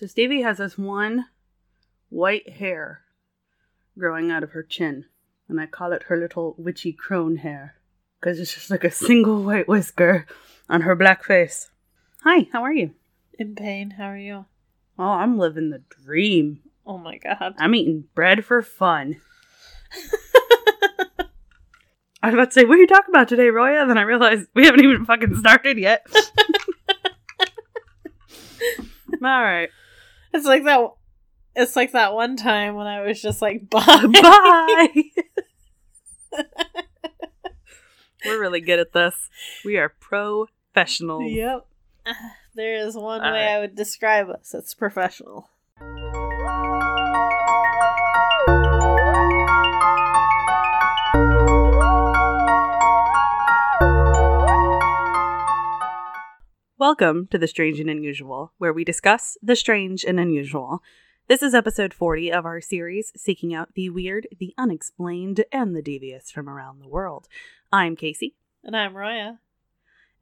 So Stevie has this one white hair growing out of her chin, and I call it her little witchy crone hair because it's just like a single white whisker on her black face. Hi, how are you? In pain. How are you? Oh, I'm living the dream. Oh my god. I'm eating bread for fun. I was about to say, what are you talking about today, Roya? Then I realized we haven't even fucking started yet. All right. It's like that. It's like that one time when I was just like, "Bye, Bye. We're really good at this. We are professional. Yep. There is one All way right. I would describe us. It's professional. Welcome to The Strange and Unusual, where we discuss the strange and unusual. This is episode 40 of our series, seeking out the weird, the unexplained, and the devious from around the world. I'm Casey, And I'm Roya.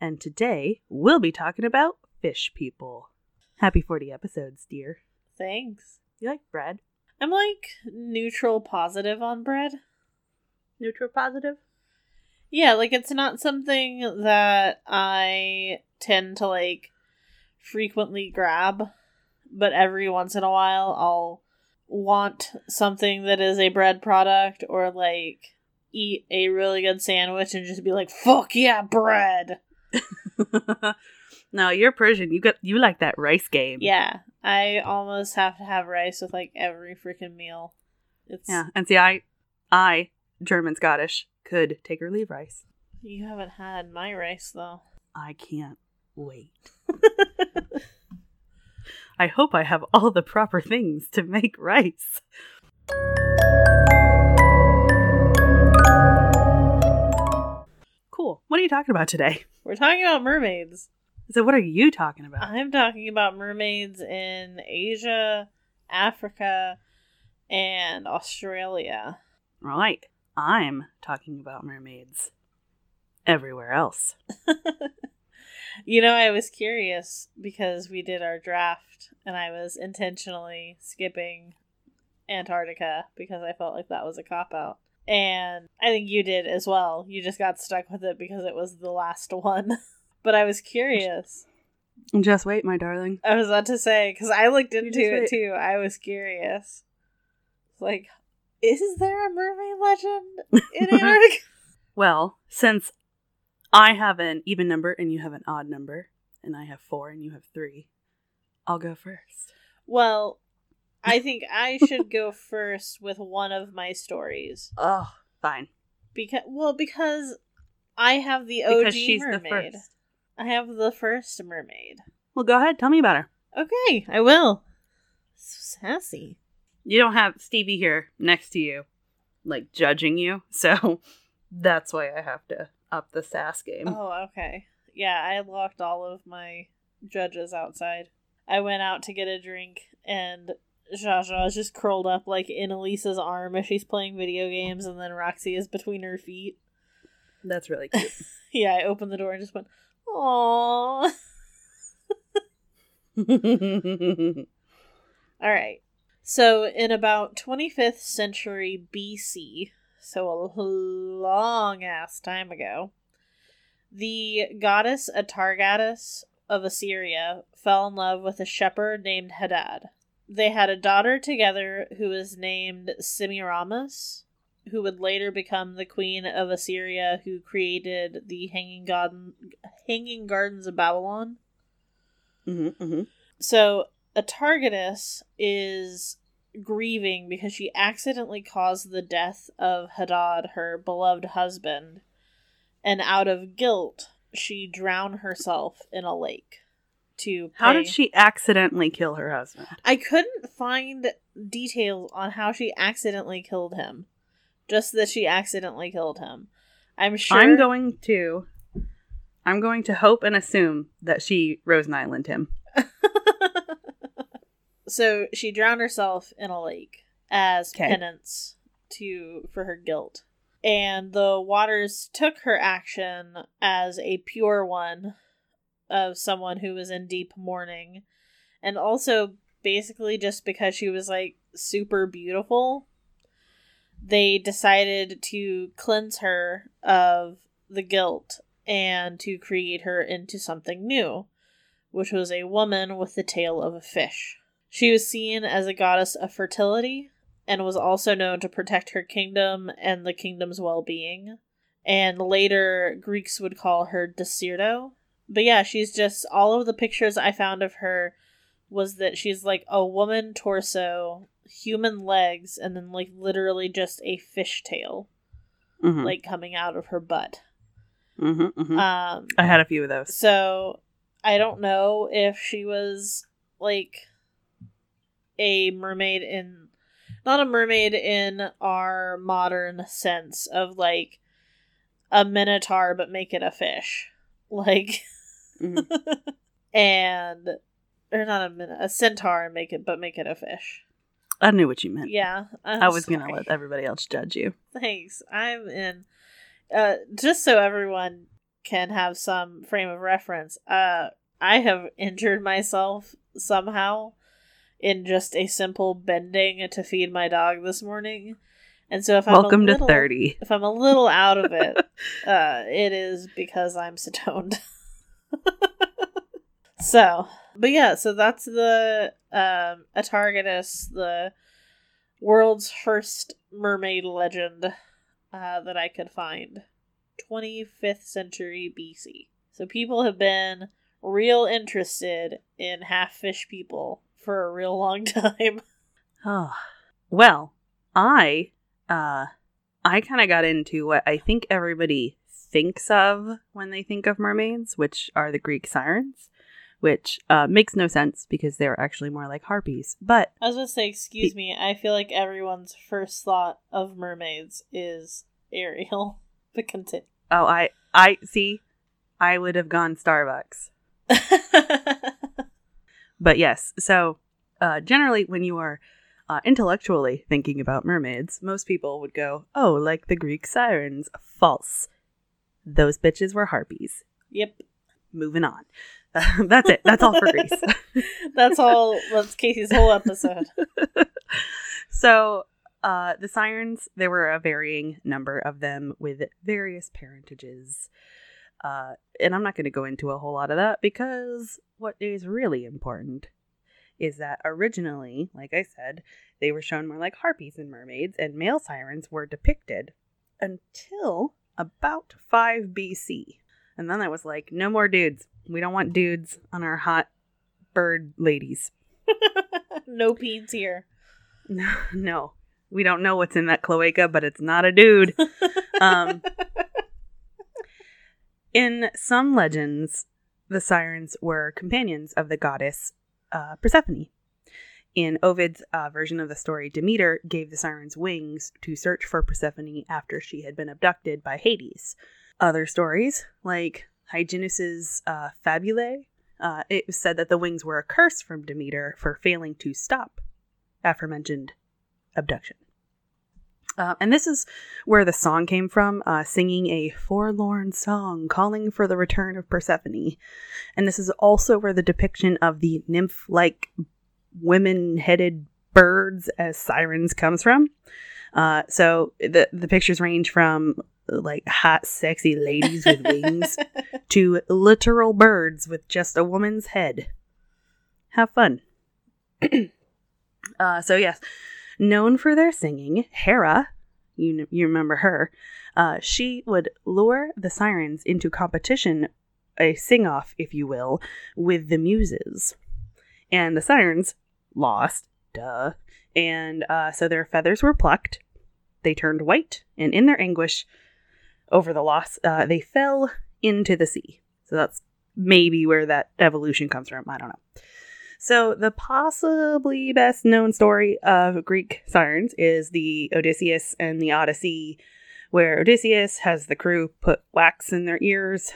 and today we'll be talking about fish people. Happy 40 episodes, dear. Thanks. You like bread? I'm like neutral positive on bread. Neutral positive? Yeah, like it's not something that I tend to like frequently grab, but every once in a while I'll want something that is a bread product or like eat a really good sandwich and just be like, fuck yeah, bread. no, you're Persian. You got you like that rice game. Yeah, I almost have to have rice with like every freaking meal. It's Yeah. And see I I, German Scottish, could take or leave rice. you haven't had my rice though. I can't wait. I hope I have all the proper things to make rice. Cool. What are you talking about today? We're talking about mermaids. So, what are you talking about? I'm talking about mermaids in Asia, Africa, and Australia. Right. I'm talking about mermaids everywhere else. you know, I was curious because we did our draft and I was intentionally skipping Antarctica because I felt like that was a cop out. And I think you did as well. You just got stuck with it because it was the last one. but I was curious. Just wait, my darling. I was about to say because I looked into it wait. too. I was curious. Like, is there a mermaid legend in Antarctica? Well, since I have an even number and you have an odd number, and I have four and you have three, I'll go first. well, I think I should go first with one of my stories Oh, fine. because well because I have the OG mermaid. the first. I have the first mermaid. Well, go ahead. Tell me about her. Okay, I will. So sassy. You don't have Stevie here next to you, like judging you, so that's why I have to up the sass game. Oh, okay. Yeah, I locked all of my judges outside. I went out to get a drink, and Jaja is just curled up like in Elisa's arm as she's playing video games, and then Roxy is between her feet. That's really cute. Yeah, I opened the door and just went, "Aww." All right. So, in about 25th century BC, so a long ass time ago, the goddess Atargatis of Assyria fell in love with a shepherd named Hadad. They had a daughter together who was named Semiramis, who would later become the queen of Assyria, who created the Hanging Garden, Hanging Gardens of Babylon. hmm hmm So Atargatis is grieving because she accidentally caused the death of Hadad, her beloved husband, and out of guilt, she drowned herself in a lake. To How did she accidentally kill her husband? I couldn't find details on how she accidentally killed him. Just that she accidentally killed him. I'm sure. I'm going to. I'm going to hope and assume that she Rosen Island him. so she drowned herself in a lake as 'Kay. penance to for her guilt and the waters took her action as a pure one of someone who was in deep mourning and also basically just because she was like super beautiful. They decided to cleanse her of the guilt and to create her into something new, which was a woman with the tail of a fish. She was seen as a goddess of fertility and was also known to protect her kingdom and the kingdom's well being. And later, Greeks would call her Derceto. But yeah, she's just all of the pictures I found of her was that she's like a woman torso, human legs, and then like literally just a fish tail, Mhm. like coming out of her butt. Mhm, mhm. Um, I had a few of those. so I don't know if she was like a mermaid in not a mermaid in our modern sense of like a minotaur but make it a fish. Like Mhm. and or not a min- a centaur and make it but make it a fish. I knew what you meant. Yeah. I'm I was gonna let everybody else judge you. Thanks. I'm in. Uh, just so everyone can have some frame of reference. Uh, I have injured myself somehow in just a simple bending to feed my dog this morning, and so if I'm a Welcome to little- thirty. if I'm a little out of it, uh, it is because I'm stoned. so, but yeah, so that's the um, Atargatis, the world's first mermaid legend uh, that I could find. 25th century BC. So people have been real interested in half fish people for a real long time. Oh. Well, I uh I kind of got into what I think everybody thinks of when they think of mermaids, which are the Greek sirens, which uh, makes no sense because they're actually more like harpies. But I was gonna say, excuse me, I feel like everyone's first thought of mermaids is Ariel. But continue. oh, I I see. I would have gone Starbucks. But yes, so uh, generally, when you are uh, intellectually thinking about mermaids, most people would go, "Oh, like the Greek sirens." False. Those bitches were harpies. yep. Moving on. that's it. That's all for Greece. That's all that's Casey's whole episode. so, uh, the sirens, there were a varying number of them with various parentages. Uh, and I'm not going to go into a whole lot of that because what is really important is that originally, like I said, they were shown more like harpies and mermaids, and male sirens were depicted until about 5 BC. And then I was like, no more dudes. We don't want dudes on our hot bird ladies. no peens here. No, no. We don't know what's in that cloaca, but it's not a dude. Um, in some legends, the sirens were companions of the goddess uh, Persephone. In Ovid's uh, version of the story, Demeter gave the sirens wings to search for Persephone after she had been abducted by Hades. Other stories, like Hyginus's uh, Fabulae, uh, it was said that the wings were a curse from Demeter for failing to stop aforementioned abduction. Uh, and this is where the song came from, uh, singing a forlorn song calling for the return of Persephone. And this is also where the depiction of the nymph like women headed birds as sirens comes from. Uh, so the, the pictures range from like hot, sexy ladies with wings to literal birds with just a woman's head. Have fun. uh, so, yes, known for their singing, Hera, you, you remember her, uh, she would lure the sirens into competition, a sing off, if you will, with the muses. And the sirens lost, duh. And uh, so their feathers were plucked. They turned white, and in their anguish over the loss, uh, they fell into the sea. So that's maybe where that evolution comes from. I don't know. So, the possibly best known story of Greek sirens is the Odysseus and the Odyssey, where Odysseus has the crew put wax in their ears.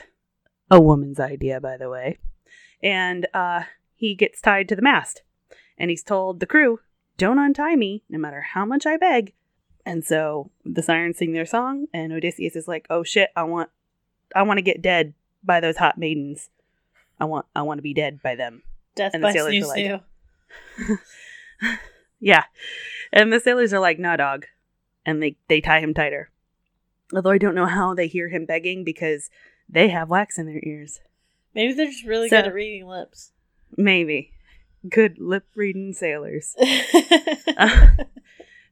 A woman's idea, by the way. And uh, he gets tied to the mast. And he's told the crew, Don't untie me, no matter how much I beg. And so the sirens sing their song, and Odysseus is like, Oh shit, I want I want to get dead by those hot maidens. I want I want to be dead by them. Death And the by sailors snoo were like- yeah. And the sailors are like, nah, dog. And they, they tie him tighter. Although I don't know how they hear him begging because they have wax in their ears. Maybe they're just really So- good at reading lips. Maybe. Good lip reading sailors.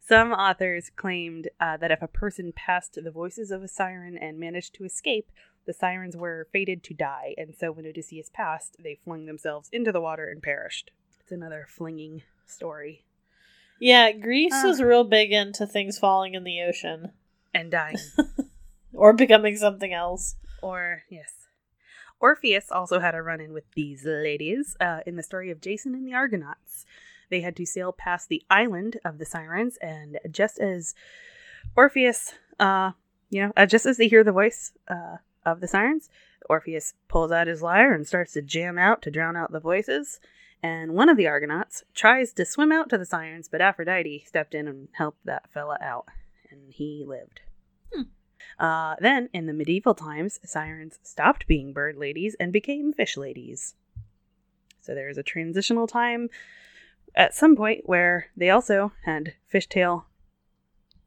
Some authors claimed uh, that if a person passed the voices of a siren and managed to escape, the sirens were fated to die, and so when Odysseus passed, they flung themselves into the water and perished. It's another flinging story. yeah, Greece Ah. is real big into things falling in the ocean And dying. or becoming something else. or, yes. Orpheus also had a run in with these ladies uh, in the story of Jason and the Argonauts. They had to sail past the island of the sirens, and just as Orpheus, uh, you know, uh, just as they hear the voice uh, of the sirens, Orpheus pulls out his lyre and starts to jam out to drown out the voices. And one of the Argonauts tries to swim out to the sirens, but Aphrodite stepped in and helped that fella out, and he lived. Hmm. Uh, then, in the medieval times, sirens stopped being bird ladies and became fish ladies. So there was a transitional time at some point where they also had fishtail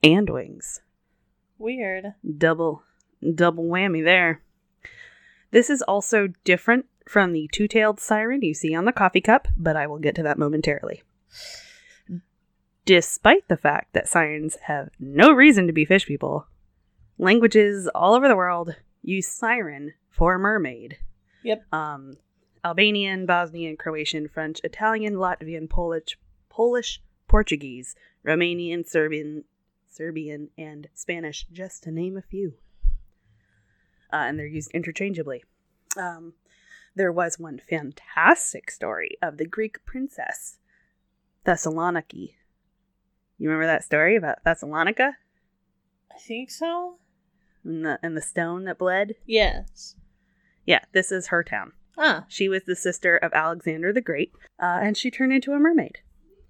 and wings. Weird. Double double whammy there. This is also different from the two-tailed siren you see on the coffee cup, but I will get to that momentarily. Despite the fact that sirens have no reason to be fish people, languages all over the world use siren for mermaid. Yep. Um, Albanian, Bosnian, Croatian, French, Italian, Latvian, Polish, Polish, Portuguese, Romanian, Serbian, Serbian, and Spanish, just to name a few. Uh, and they're used interchangeably. Um, there was one fantastic story of the Greek princess Thessaloniki. You remember that story about Thessalonica I think so. and the and the stone that bled? Yes. Yeah, this is her town. Ah. She was the sister of Alexander the Great, uh, and she turned into a mermaid.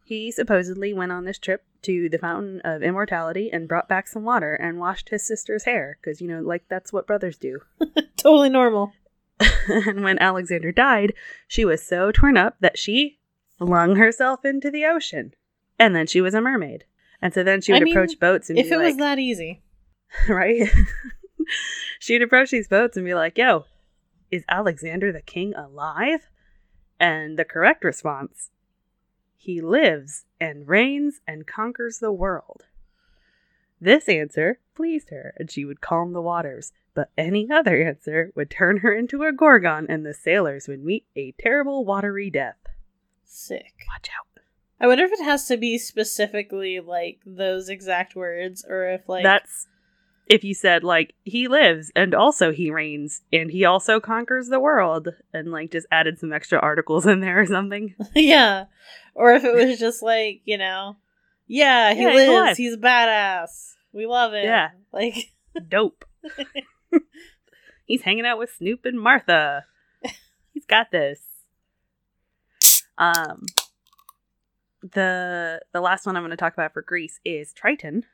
He supposedly went on this trip to the Fountain of Immortality and brought back some water and washed his sister's hair, because, you know, like that's what brothers do. totally normal. and when Alexander died, she was so torn up that she flung herself into the ocean. And then she was a mermaid. And so then she I would mean, approach boats and If be it was that easy. right? She'd approach these boats and be like, yo, is Alexander the king alive? And the correct response, he lives and reigns and conquers the world. This answer pleased her, and she would calm the waters, but any other answer would turn her into a gorgon, and the sailors would meet a terrible watery death. Sick. Watch out. I wonder if it has to be specifically like those exact words or if like That's if you said like he lives and also he reigns and he also conquers the world and like just added some extra articles in there or something. yeah. Or if it was just like, you know, yeah, he Yeah, lives. alive. He's a badass. We love it. Yeah. Like Dope. He's hanging out with Snoop and Martha. He's got this. Um the the last one I'm going to talk about for Greece is Triton,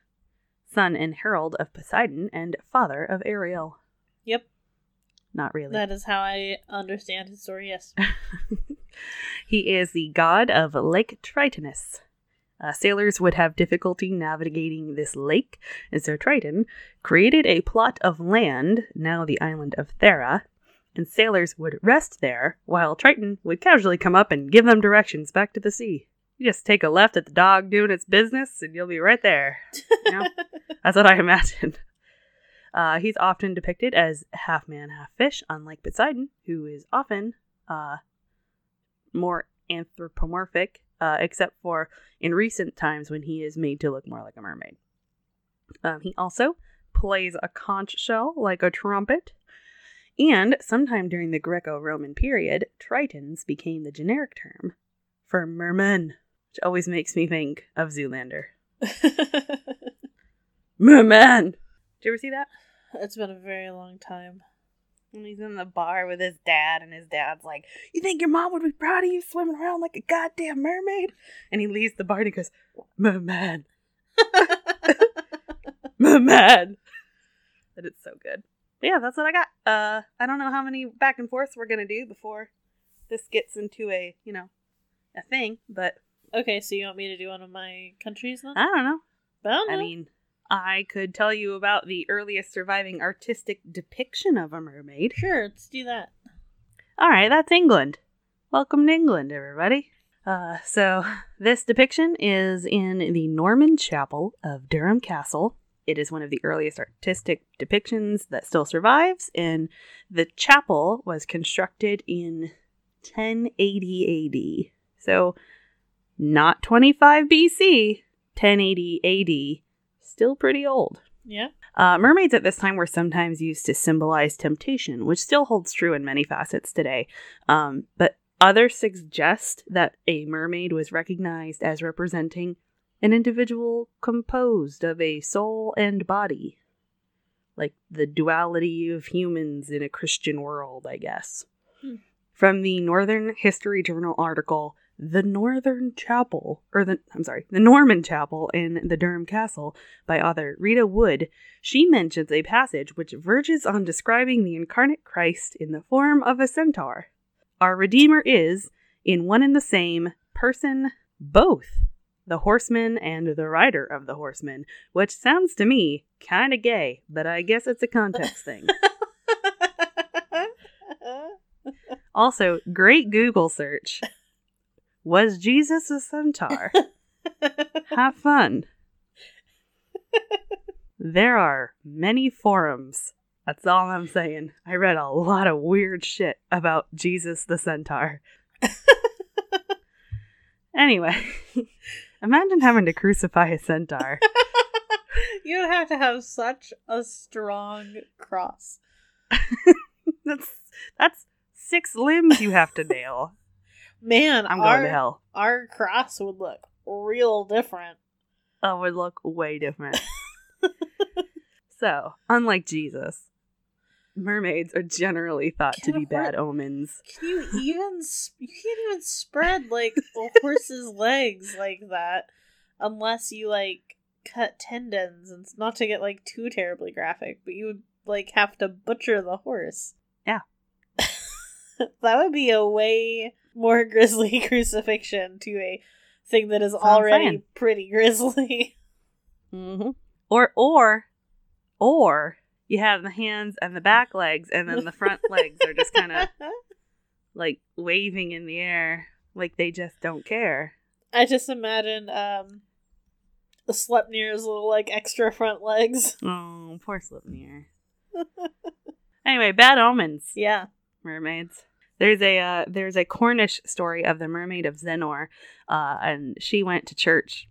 son and herald of Poseidon and father of Ariel. Yep. Not really. that is how I understand his story, yes. he is the god of Lake Tritonis. Uh, sailors would have difficulty navigating this lake, and so Triton created a plot of land, now the island of Thera, and sailors would rest there while Triton would casually come up and give them directions back to the sea. You just take a left at the dog doing its business, and you'll be right there. You know? That's what I imagine. Uh, he's often depicted as half man, half fish, unlike Poseidon, who is often uh, more anthropomorphic, uh, except for in recent times when he is made to look more like a mermaid. Um, he also plays a conch shell like a trumpet. And sometime during the Greco Roman period, Tritons became the generic term for mermen, which always makes me think of Zoolander. Merman! Did you ever see that? it's been a very long time. And he's in the bar with his dad, and his dad's like, You think your mom would be proud of you swimming around like a goddamn mermaid? And he leaves the bar and he goes, Merman. Merman. That it's so good. But yeah, that's what I got. Uh, I don't know how many back and forths we're gonna do before this gets into a, you know, a thing, but Okay, so you want me to do one of my countries then? I don't know. I don't I mean, I could tell you about the earliest surviving artistic depiction of a mermaid. sure, let's do that. All right, that's England. Welcome to England, everybody. Uh, so, this depiction is in the Norman Chapel of Durham Castle. It is one of the earliest artistic depictions that still survives, and the chapel was constructed in 1080 AD. So, not 25 BC, 1080 AD. Still pretty old. Yeah. Uh, mermaids at this time were sometimes used to symbolize temptation, which still holds true in many facets today. Um, but others suggest that a mermaid was recognized as representing an individual composed of a soul and body, like the duality of humans in a Christian world, I guess. Hmm. From the Northern History Journal article, The Northern Chapel, or the, I'm sorry, The Norman Chapel in the Durham Castle by author Rita Wood, she mentions a passage which verges on describing the incarnate Christ in the form of a centaur. Our Redeemer is, in one and the same person, both the horseman and the rider of the horseman, which sounds to me kind of gay, but I guess it's a context thing. Also, great Google search. Was Jesus a centaur? Have fun. There are many forums. That's all I'm saying. I read a lot of weird shit about Jesus the centaur. Anyway, imagine having to crucify a centaur. you would have to have such a strong cross. That's that's six limbs you have to nail. Man, I'm our, going to hell. our cross would look real different. That would look way different. so, unlike Jesus, mermaids are generally thought to be bad omens. Can you even you can't even spread like a horse's legs like that unless you like cut tendons and not to get like too terribly graphic, but you would like have to butcher the horse. Yeah. that would be a way more grisly crucifixion to a thing that is That's already saying. pretty grisly. hmm Or, or, or you have the hands and the back legs, and then the front legs are just kind of like waving in the air, like they just don't care. I just imagine um Sleipnir's little like extra front legs. Oh, poor Sleipnir. anyway, bad omens. Yeah. mermaids. There's a uh, there's a Cornish story of the mermaid of Zennor, uh, and she went to church,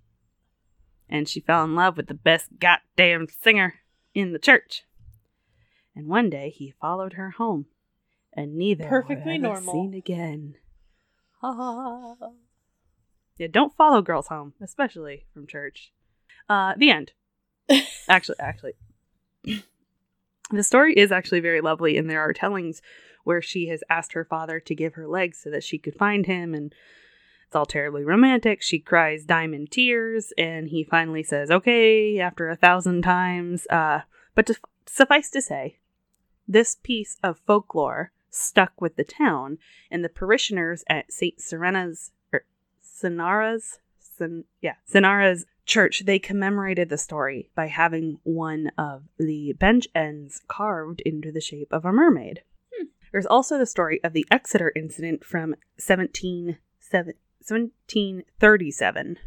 and she fell in love with the best goddamn singer in the church. And one day he followed her home, and neither Perfectly normal. seen again. Ah. Yeah, don't follow girls home, especially from church. Uh, the end. actually, actually, the story is actually very lovely, and there are tellings where she has asked her father to give her legs so that she could find him, and it's all terribly romantic. She cries diamond tears, and he finally says, "Okay," after a thousand times. Uh, but to, suffice to say, this piece of folklore stuck with the town, and the parishioners at Saint Serena's or Senara's, Sen, yeah, Senara's church, they commemorated the story by having one of the bench ends carved into the shape of a mermaid. There's also the story of the Exeter incident from 17, 1737.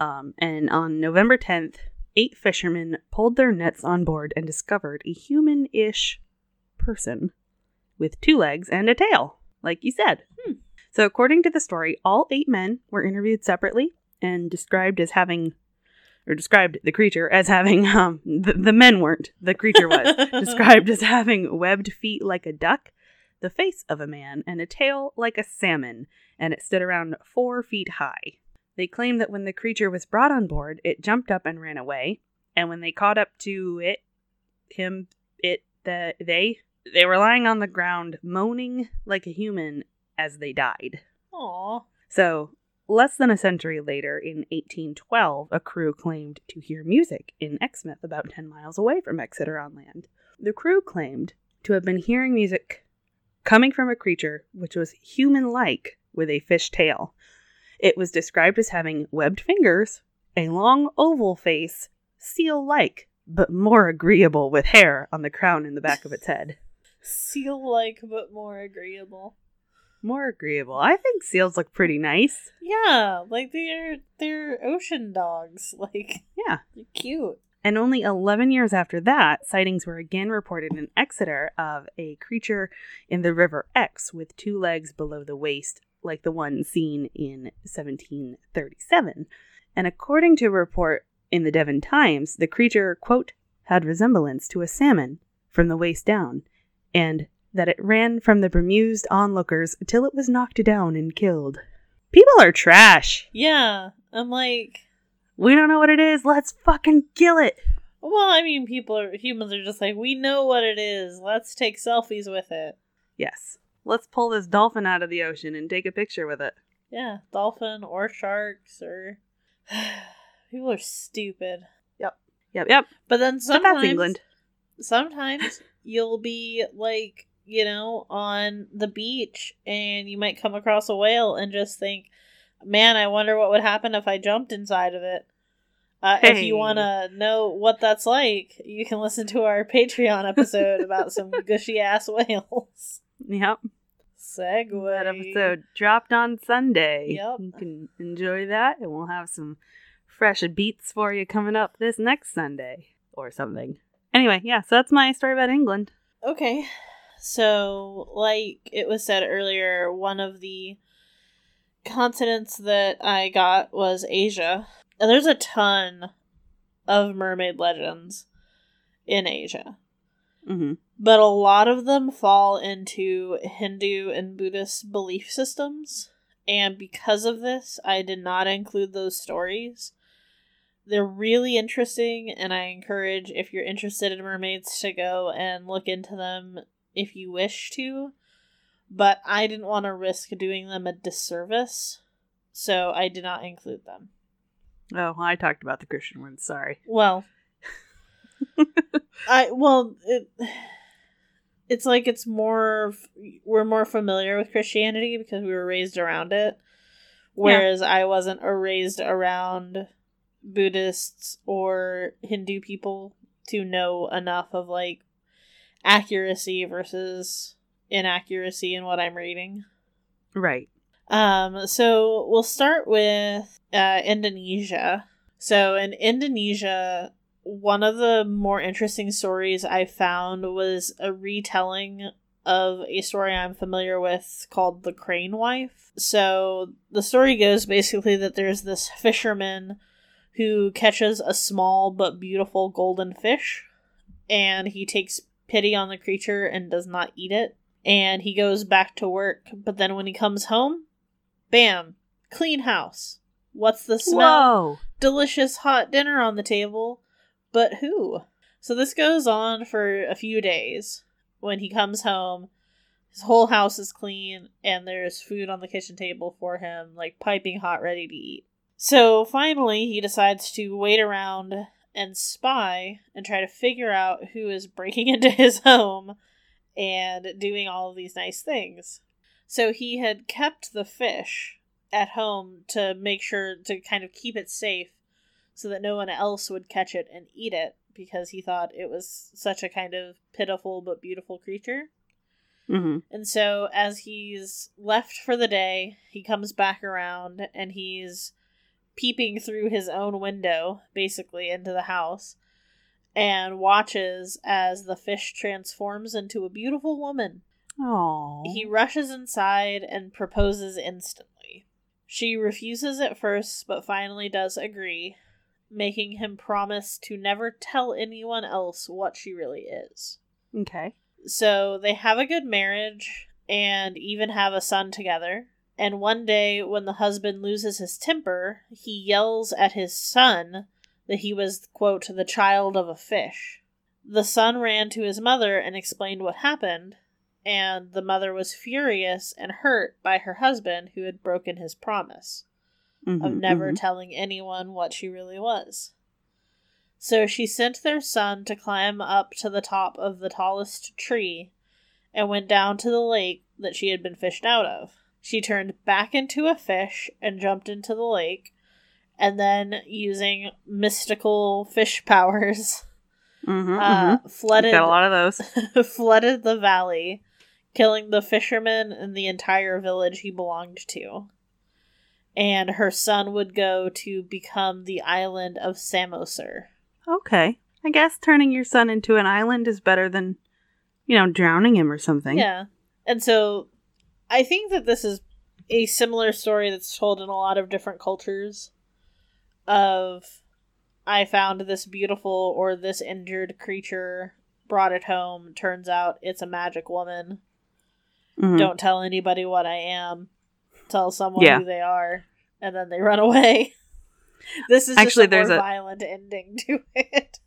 Um, and on November 10th, eight fishermen pulled their nets on board and discovered a human ish person with two legs and a tail, like you said. Hmm. So, according to the story, all eight men were interviewed separately and described as having, or described the creature as having, um, the, the men weren't, the creature was, described as having webbed feet like a duck, the face of a man, and a tail like a salmon, and it stood around four feet high. They claim that when the creature was brought on board, it jumped up and ran away, and when they caught up to it, him, it, the, they, they were lying on the ground, moaning like a human as they died. Aw. So, less than a century later, in 1812, a crew claimed to hear music in Exmouth, about 10 miles away from Exeter on land. The crew claimed to have been hearing music coming from a creature which was human like, with a fish tail. It was described as having webbed fingers, a long oval face, seal like, but more agreeable with hair on the crown and the back of its head. Seal like, but more agreeable. More agreeable. I think seals look pretty nice. Yeah, like they're they're ocean dogs. Like Yeah. they're cute. And only 11 years after that, sightings were again reported in Exeter of a creature in the River Exe with two legs below the waist, like the one seen in 1737. And according to a report in the Devon Times, the creature, quote, had resemblance to a salmon from the waist down, and that it ran from the bemused onlookers till it was knocked down and killed. People are trash. Yeah, I'm like, We don't know what it is. Let's fucking kill it. well, I mean, people are humans are just like, we know what it is. Let's take selfies with it. Yes. Let's pull this dolphin out of the ocean and take a picture with it. Yeah, dolphin or sharks or people are stupid. Yep, yep. Yep. But then But sometimes that's England. sometimes you'll be like, you know, on the beach and you might come across a whale and just think, man, I wonder what would happen if I jumped inside of it. Uh, If you want to know what that's like, you can listen to our Patreon episode about some gushy ass whales. Yep. Segway. That episode dropped on Sunday. Yep. You can enjoy that, and we'll have some fresh beats for you coming up this next Sunday or something. Anyway, yeah, so that's my story about England. Okay. So, like it was said earlier, one of the continents that I got was Asia. And there's a ton of mermaid legends in Asia. Mm-hmm. But a lot of them fall into Hindu and Buddhist belief systems. And because of this, I did not include those stories. They're really interesting, and I encourage, if you're interested in mermaids, to go and look into them if you wish to. But I didn't want to risk doing them a disservice, so I did not include them. Oh, I talked about the Christian ones. Sorry. Well, I well it it's like it's more we're more familiar with Christianity because we were raised around it, whereas I wasn't raised around Buddhists or Hindu people to know enough of like accuracy versus inaccuracy in what I'm reading. Right. Um, so we'll start with uh, Indonesia. So in Indonesia, one of the more interesting stories I found was a retelling of a story I'm familiar with called The Crane Wife. So the story goes basically that there's this fisherman who catches a small but beautiful golden fish, and he takes pity on the creature and does not eat it. And he goes back to work, but then when he comes home, bam, clean house. What's the smell? Whoa. delicious hot dinner on the table, but who? So this goes on for a few days. When he comes home, his whole house is clean and there's food on the kitchen table for him, like piping hot, ready to eat. So finally, he decides to wait around and spy and try to figure out who is breaking into his home and doing all of these nice things. So he had kept the fish at home to make sure to kind of keep it safe so that no one else would catch it and eat it because he thought it was such a kind of pitiful but beautiful creature. Mm-hmm. And so as he's left for the day, he comes back around and he's peeping through his own window, basically, into the house, and watches as the fish transforms into a beautiful woman. Oh. He rushes inside and proposes instantly. She refuses at first, but finally does agree, making him promise to never tell anyone else what she really is. Okay. So they have a good marriage and even have a son together. And one day, when the husband loses his temper, he yells at his son that he was, quote, the child of a fish. The son ran to his mother and explained what happened, and the mother was furious and hurt by her husband who had broken his promise of Mhm, never mhm. telling anyone what she really was. So she sent their son to climb up to the top of the tallest tree and went down to the lake that she had been fished out of. She turned back into a fish and jumped into the lake, and then using mystical fish powers, Mm-hmm, uh, flooded Got a lot of those. flooded the valley, killing the fisherman and the entire village he belonged to. And her son would go to become the island of Samosir. Okay. I guess turning your son into an island is better than, you know, drowning him or something. Yeah. And so I think that this is a similar story that's told in a lot of different cultures of I found this beautiful or this injured creature, brought it home, turns out it's a magic woman. Mhm. Don't tell anybody what I am. Tell someone Yeah. who they are, and then they run away. This is Actually, just a there's more a- violent ending to it.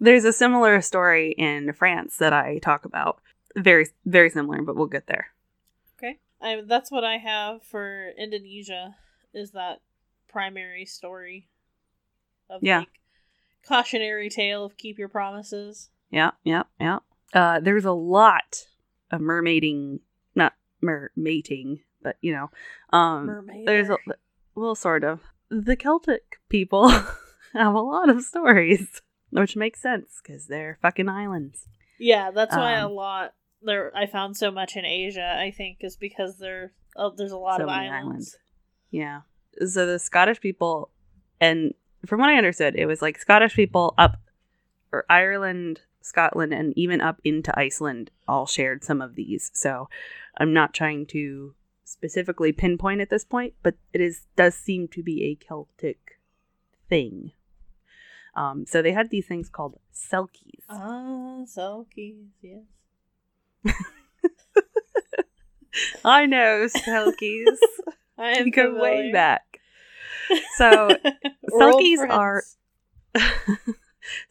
There's a similar story in France that I talk about. Very, very similar, but we'll get there. I, that's what I have for Indonesia. Is that primary story of Yeah. like cautionary tale of keep your promises. Yeah, yeah, yeah. Uh, there's a lot of mermaiding, not mermating, but you know, um, Mermaid. there's a well, sort of. The Celtic people have a lot of stories, which makes sense because they're fucking islands. yeah, that's why a um, lot there. I found so much in Asia. I think is because there oh, there's a lot So of islands. islands. Yeah. So the Scottish people, and from what I understood, it was like Scottish people up, or Ireland, Scotland, and even up into Iceland all shared some of these. So I'm not trying to specifically pinpoint at this point, but it is does seem to be a Celtic thing. Um, so they had these things called selkies. Ah, selkies, yes. I know selkies. I am you go way back. So selkies are.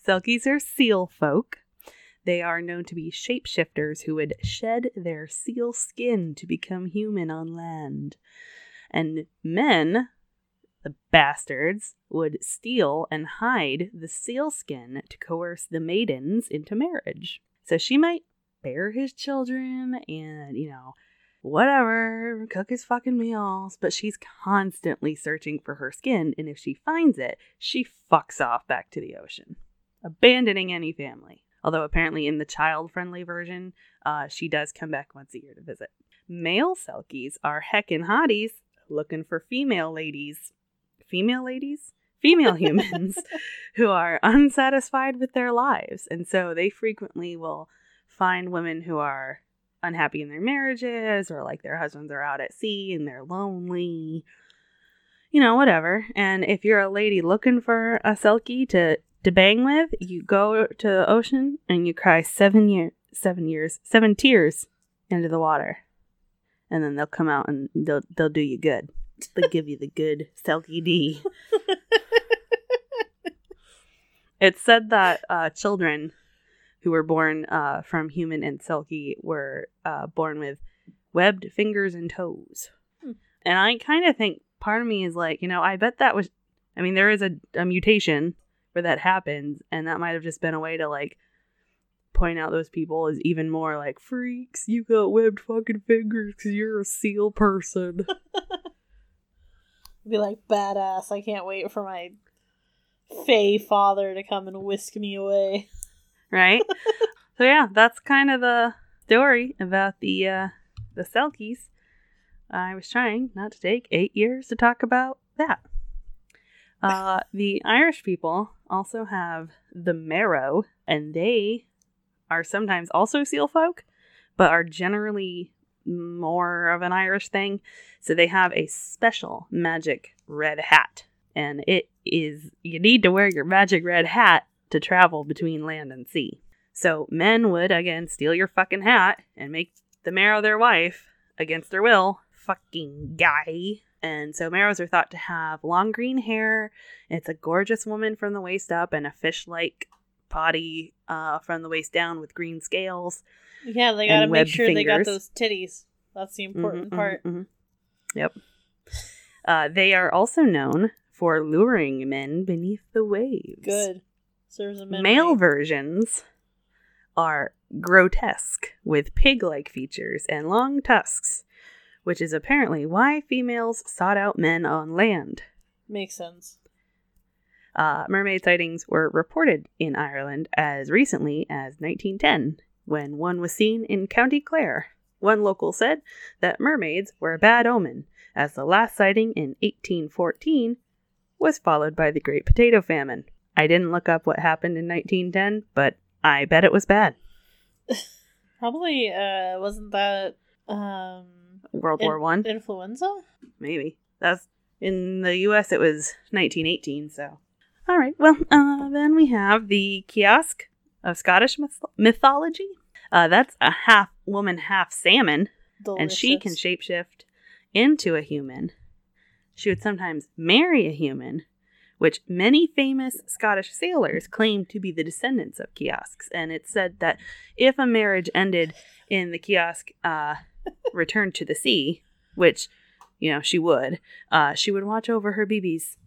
Selkies are seal folk. They are known to be shapeshifters who would shed their seal skin to become human on land. And men, the bastards, would steal and hide the seal skin to coerce the maidens into marriage. So she might bear his children and, you know, whatever, cook his fucking meals, but she's constantly searching for her skin, and if she finds it, she fucks off back to the ocean, abandoning any family. Although apparently in the child-friendly version, uh, she does come back once a year to visit. Male selkies are heckin' hotties looking for female ladies. Female ladies? Female humans who are unsatisfied with their lives. And so they frequently will find women who are unhappy in their marriages or like their husbands are out at sea and they're lonely. You know, whatever. And if you're a lady looking for a selkie to to bang with, you go to the ocean and you cry seven years, seven years seven tears into the water. And then they'll come out and they'll they'll do you good. They'll give you the good selkie D. It's said that uh, children who were born uh, from human and selkie were uh, born with webbed fingers and toes. Hmm. And I kind of think part of me is like, you know, I bet that was, I mean, there is a, a mutation where that happens, and that might have just been a way to like point out those people as even more like freaks. You got webbed fucking fingers because you're a seal person. Be like badass. I can't wait for my Fey father to come and whisk me away. Right? so yeah, that's kind of the story about the uh, the Selkies. I was trying not to take eight years to talk about that. Uh, the Irish people also have the Merrow, and they are sometimes also seal folk, but are generally more of an Irish thing. So they have a special magic red hat, and it is you need to wear your magic red hat to travel between land and sea. So men would again steal your fucking hat and make the Merrow their wife against their will. Fucking guy. And so Merrows are thought to have long green hair. It's a gorgeous woman from the waist up and a fish-like body uh, from the waist down with green scales. Yeah, they gotta make webbed sure they got those titties. That's the important Mhm, mhm, part. mhm. Yep. Uh, they are also known for luring men beneath the waves. Good. Serves Male versions are grotesque with pig like features and long tusks, which is apparently why females sought out men on land. Makes sense. Uh, mermaid sightings were reported in Ireland as recently as 1910, when one was seen in County Clare. One local said that mermaids were a bad omen, as the last sighting in 1814 was followed by the Great Potato Famine. I didn't look up what happened in 1910, but I bet it was bad. Probably uh wasn't that um World in- War One, influenza? maybe. That's in the U.S. It was 1918. So, all right. Well, uh, then we have the ceasg of Scottish myth- mythology. Uh, that's a half woman, half salmon, and she can Delicious. shapeshift into a human. She would sometimes marry a human, which many famous Scottish sailors claim to be the descendants of ceasgs. And it's said that if a marriage ended in the ceasg uh, returned to the sea, which, you know, she would, uh, she would watch over her babies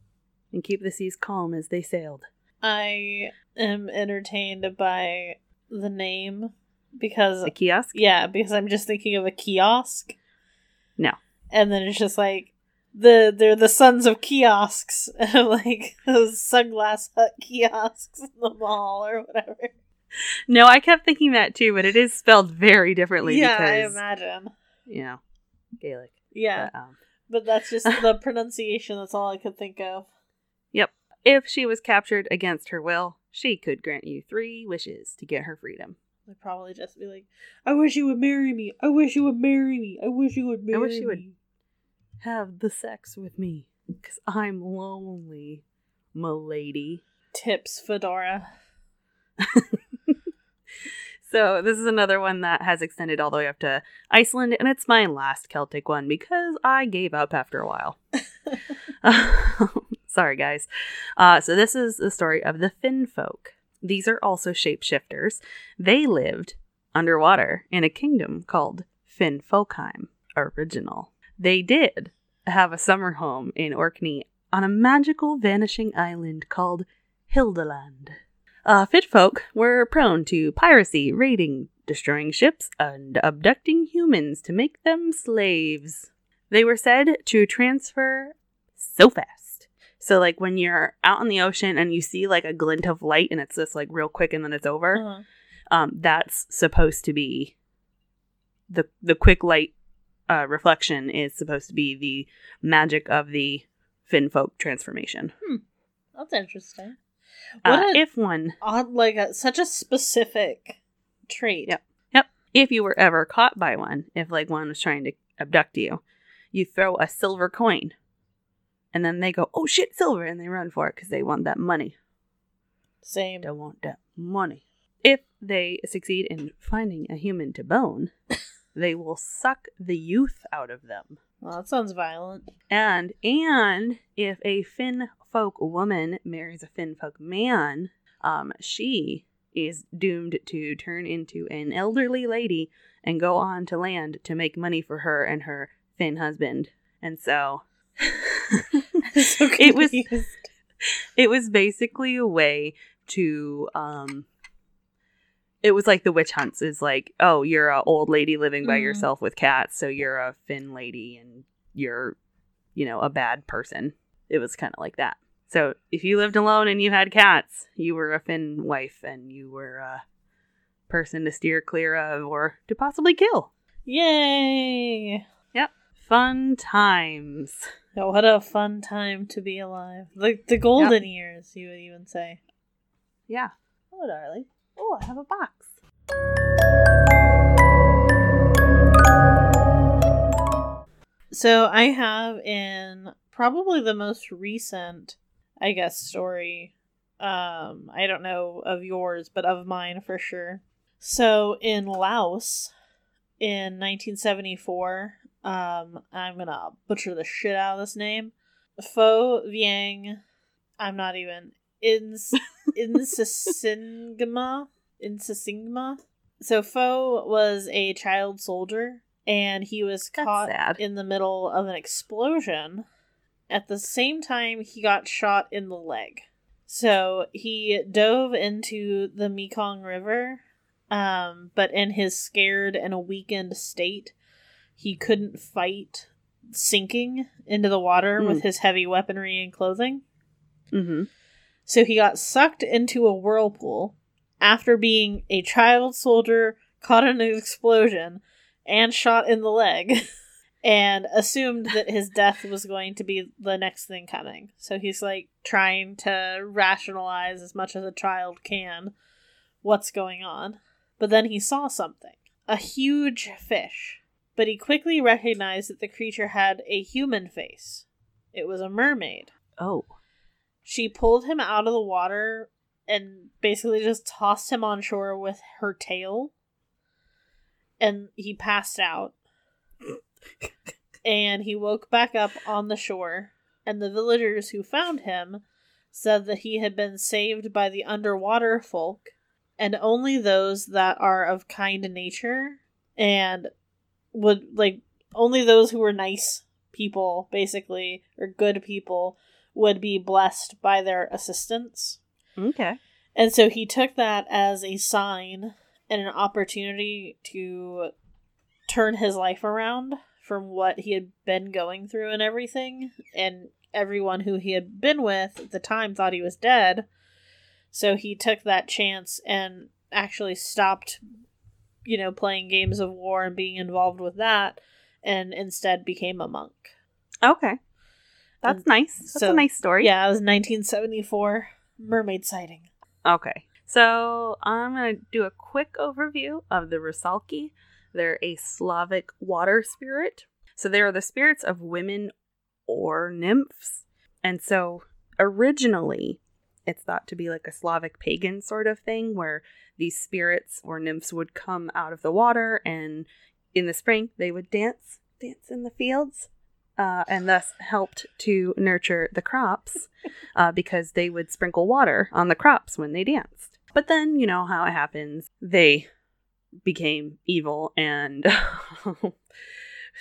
and keep the seas calm as they sailed. I am entertained by the name because The kiosk? yeah, because I'm just thinking of a kiosk. No. And then it's just like the they're the sons of kiosks like those sunglass hut kiosks in the mall or whatever. No, I kept thinking that too, but it is spelled very differently yeah, I because, imagine. you know, Gaelic. Yeah. But, um, But that's just the pronunciation, that's all I could think of. Yep. If she was captured against her will, she could grant you three wishes to get her freedom. I'd probably just be like, I wish you would marry me. I wish you would marry me. I wish you would marry I wish you would- me. Have the sex with me, because I'm lonely, milady. Tips, Fedora. So, this is another one that has extended all the way up to Iceland, and it's my last Celtic one because I gave up after a while. Sorry, guys. Uh, so, this is the story of the Finfolk. These are also shapeshifters. They lived underwater in a kingdom called Finfolkaheem original. They did have a summer home in Orkney on a magical vanishing island called Hildaland. Uh, Finfolk were prone to piracy, raiding, destroying ships, and abducting humans to make them slaves. They were said to transfer so fast. So, like when you're out in the ocean and you see like a glint of light and it's just like real quick and then it's over, Uh-huh. um, that's supposed to be the the quick light uh, reflection is supposed to be the magic of the Finfolk transformation. That's interesting. Uh, What a if one odd, like a, such a specific trait. Yep. Yep. if you were ever caught by one, if like one was trying to abduct you, you throw a silver coin, and then they go, "Oh shit, silver!" and they run for it because they want that money. Same. They want that money. If they succeed in finding a human to bone, they will suck the youth out of them. Well, that sounds violent. And and if a Finn folk woman marries a Finfolk man, um, she is doomed to turn into an elderly lady and go on to land to make money for her and her Finn husband. And so so it was it was basically a way to um it was like the witch hunts is like oh you're a old lady living by Mhm. yourself with cats so you're a fin lady and you're you know a bad person it was kind of like that so if you lived alone and you had cats you were a fin wife and you were a person to steer clear of or to possibly kill Yay! Yep. Fun times what a fun time to be alive. Like the golden years, you would even say. yeah oh darling oh i have a box So I have in probably the most recent, I guess, story. Um, I don't know of yours, but of mine for sure. So in Laos, in 1974, um, I'm gonna butcher the shit out of this name. Pho Vieng, I'm not even Ins Insisingma Insisingma. So Pho was a child soldier, and he was That's caught sad. in the middle of an explosion. At the same time, he got shot in the leg. So he dove into the Mekong River, um, but in his scared and a weakened state, he couldn't fight sinking into the water Mm. with his heavy weaponry and clothing. Mm-hmm. So he got sucked into a whirlpool after being a child soldier caught in an explosion and shot in the leg and assumed that his death was going to be the next thing coming. So he's like trying to rationalize as much as a child can what's going on. But then he saw something a huge fish. But he quickly recognized that the creature had a human face. It was a mermaid Oh. She pulled him out of the water and basically just tossed him on shore with her tail. And he passed out. And he woke back up on the shore. And the villagers who found him said that he had been saved by the underwater folk and only those that are of kind nature and would like only those who were nice people basically or good people would be blessed by their assistance. Okay. And so he took that as a sign and an opportunity to turn his life around from what he had been going through and everything. And everyone who he had been with at the time thought he was dead. So he took that chance and actually stopped, you know, playing games of war and being involved with that and instead became a monk. Okay. That's nice. That's so- a nice story. Yeah, it was 1974 mermaid sighting. Okay. So I'm going to do a quick overview of the Rusalki. They're a Slavic water spirit. So they are the spirits of women or nymphs. And so originally, it's thought to be like a Slavic pagan sort of thing where these spirits or nymphs would come out of the water and in the spring they would dance, dance in the fields. Uh, and thus helped to nurture the crops uh, because they would sprinkle water on the crops when they danced. But then, you know how it happens, they became evil and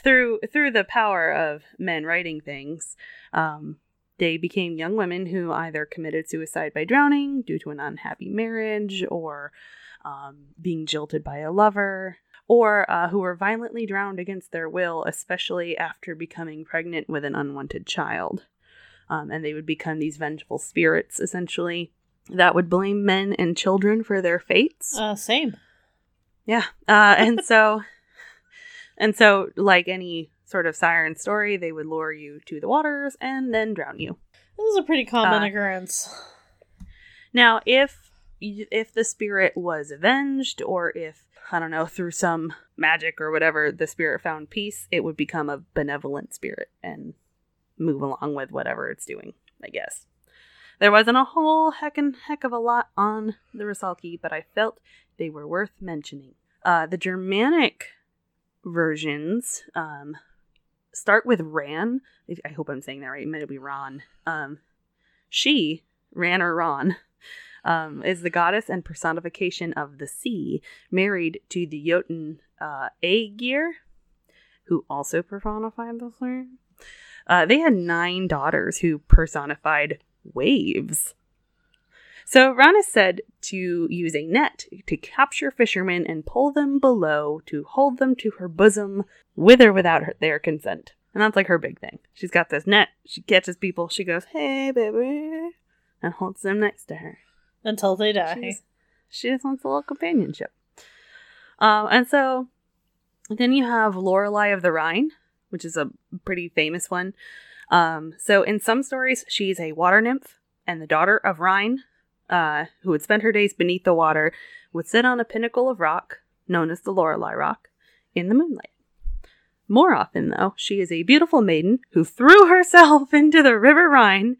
through through the power of men writing things, um, they became young women who either committed suicide by drowning due to an unhappy marriage or um, being jilted by a lover, or uh, who were violently drowned against their will, especially after becoming pregnant with an unwanted child. Um, and they would become these vengeful spirits, essentially, that would blame men and children for their fates. Uh, same. Yeah. Uh, and so, and so, like any sort of siren story, they would lure you to the waters and then drown you. This is a pretty common Uh, occurrence. Now, if if the spirit was avenged, or if I don't know through some magic or whatever, the spirit found peace, it would become a benevolent spirit and move along with whatever it's doing. I guess there wasn't a whole heckin' heck of a lot on the Rusalki, but I felt they were worth mentioning. Uh, the Germanic versions um, start with Ran. I hope I'm saying that right. It might be Ron. Um, she, Ran or Ron, um, is the goddess and personification of the sea, married to the Jotun uh, Aegir, who also personified the sea. Uh, they had nine daughters who personified waves. So Ron is said to use a net to capture fishermen and pull them below to hold them to her bosom with or without her, their consent. And that's like her big thing. She's got this net. She catches people. She goes, hey, baby, and holds them next to her. Until they die. She's- she just wants a little companionship. Um, and so then you have Lorelei of the Rhine, which is a pretty famous one. Um, so in some stories, she's a water nymph and the daughter of Rhine, uh, who would spend her days beneath the water, would sit on a pinnacle of rock, known as the Lorelei Rock, in the moonlight. More often, though, she is a beautiful maiden who threw herself into the River Rhine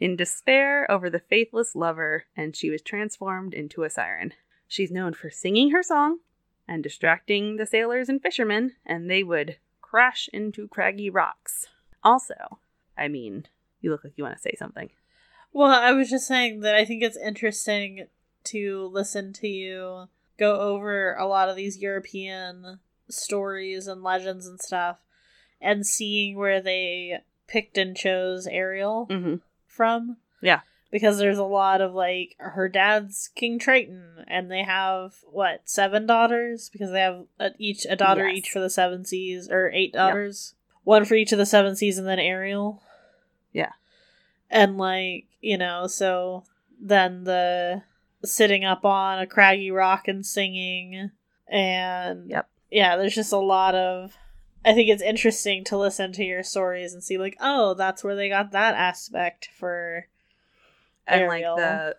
in despair over the faithless lover, and she was transformed into a siren. She's known for singing her song and distracting the sailors and fishermen, and they would crash into craggy rocks. Also, I mean, you look like you want to say something. Well, I was just saying that I think it's interesting to listen to you go over a lot of these European stories and legends and stuff and seeing where they picked and chose Ariel Mm-hmm. From. Yeah. because there's a lot of like her dad's King Triton, and they have what seven daughters because they have a, each a daughter Yes. each for the seven seas or eight daughters, one for each of the seven seas, and then Ariel. Yeah. and like you know, so then the sitting up on a craggy rock and singing, and Yep. yeah, there's just a lot of. I think it's interesting to listen to your stories and see like, oh, that's where they got that aspect for and Ariel. like the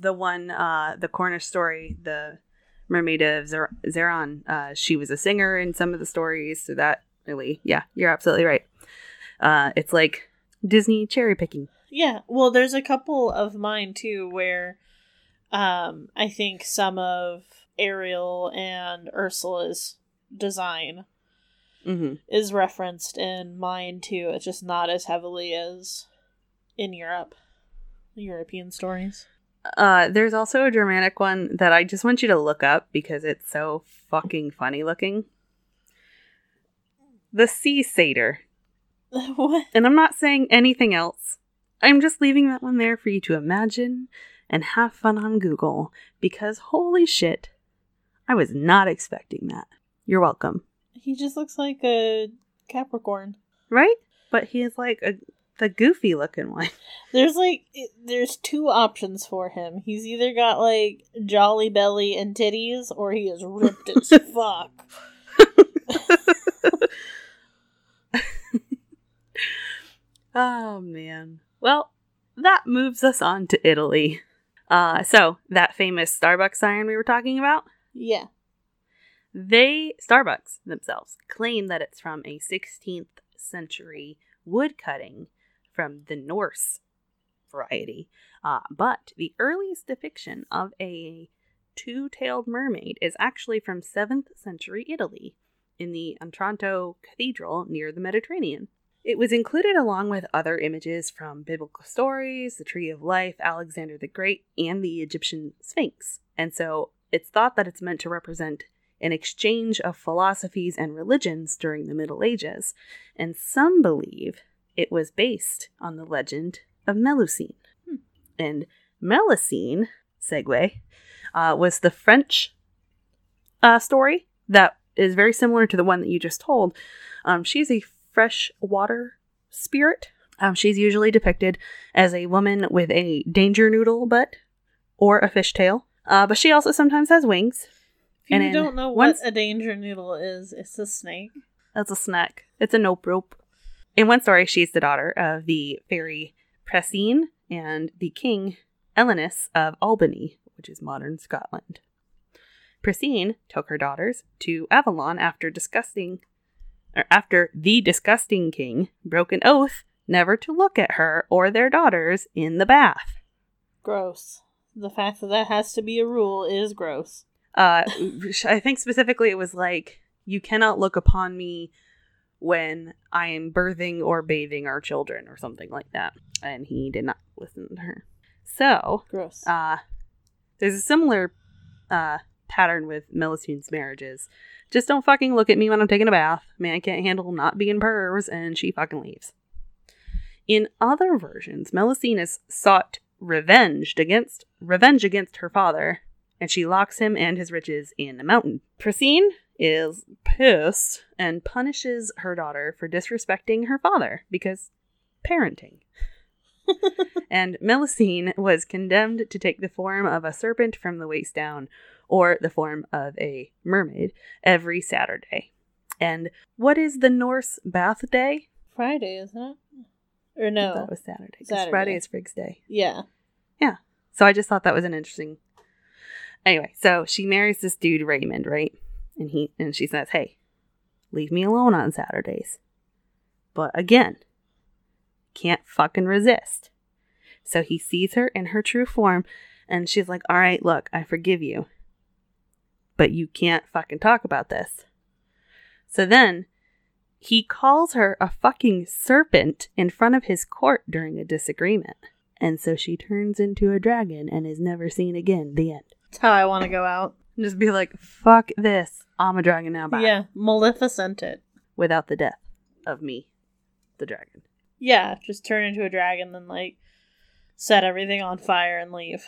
the one uh the Cornish story, the Mermaid of Zer- Zennor, uh she was a singer in some of the stories, so that really yeah, you're absolutely right. Uh it's like Disney cherry picking. Yeah, well, there's a couple of mine too where um I think some of Ariel and Ursula's design Mm-hmm. is referenced in mine too. It's just not as heavily as in Europe. European stories. Uh there's also a Germanic one that I just want you to look up because it's so fucking funny looking. The Sea Satyr. what? And I'm not saying anything else. I'm just leaving that one there for you to imagine and have fun on Google because holy shit, I was not expecting that. You're welcome. He just looks like a Capricorn. Right? But he is like a the goofy looking one. There's like it- there's two options for him. He's either got like jolly belly and titties, or he is ripped as fuck. Oh man. Well, that moves us on to Italy. Uh so that famous Starbucks siren we were talking about, Yeah. They, Starbucks themselves, claim that it's from a 16th century wood cutting from the Norse variety. Uh, but the earliest depiction of a two tailed mermaid is actually from 7th century Italy in the Otranto Cathedral near the Mediterranean. It was included along with other images from biblical stories, the Tree of Life, Alexander the Great, and the Egyptian Sphinx. And so it's thought that it's meant to represent an exchange of philosophies and religions during the Middle Ages, and some believe it was based on the legend of Melusine. Hmm. And Melusine, segue, uh, was the French uh, story that is very similar to the one that you just told. Um, she's a freshwater spirit. Um, she's usually depicted as a woman with a danger noodle butt or a fishtail, uh, but she also sometimes has wings. If you don't know once- what a danger noodle is, it's a snake. That's a snack. It's a nope rope. In one story, she's the daughter of the fairy Pressine and the king Elenus of Albany, which is modern Scotland. Pressine took her daughters to Avalon after disgusting, or after the disgusting king broke an oath never to look at her or their daughters in the bath. Gross. The fact that that has to be a rule is gross. Uh, I think specifically it was like, you cannot look upon me when I am birthing or bathing our children or something like that. And he did not listen to her. So, Gross. uh, there's a similar uh, pattern with Melusine's marriages. Just don't fucking look at me when I'm taking a bath. Man can't handle not being purrs, and she fucking leaves. In other versions, Melusine is sought revenge against revenge against her father, and she locks him and his riches in a mountain. Pressine is pissed and punishes her daughter for disrespecting her father because parenting. and Melusine was condemned to take the form of a serpent from the waist down or the form of a mermaid every Saturday. And what is the Norse bath day? Friday, isn't it? Or no? it was Saturday. Saturday. Friday is Friggs Day. Yeah. Yeah. So I just thought that was an interesting. Anyway, so she marries this dude Raymond, right? And he and she says, "Hey, leave me alone on Saturdays." But again, can't fucking resist. So he sees her in her true form, and she's like, "All right, look, I forgive you, but you can't fucking talk about this." So then he calls her a fucking serpent in front of his court during a disagreement. And so she turns into a dragon and is never seen again. The end. That's how I want to go out. And just be like, fuck this. I'm a dragon now. Bye. Yeah. Maleficent it. Without the death of me, the dragon. Yeah. Just turn into a dragon, then like set everything on fire and leave.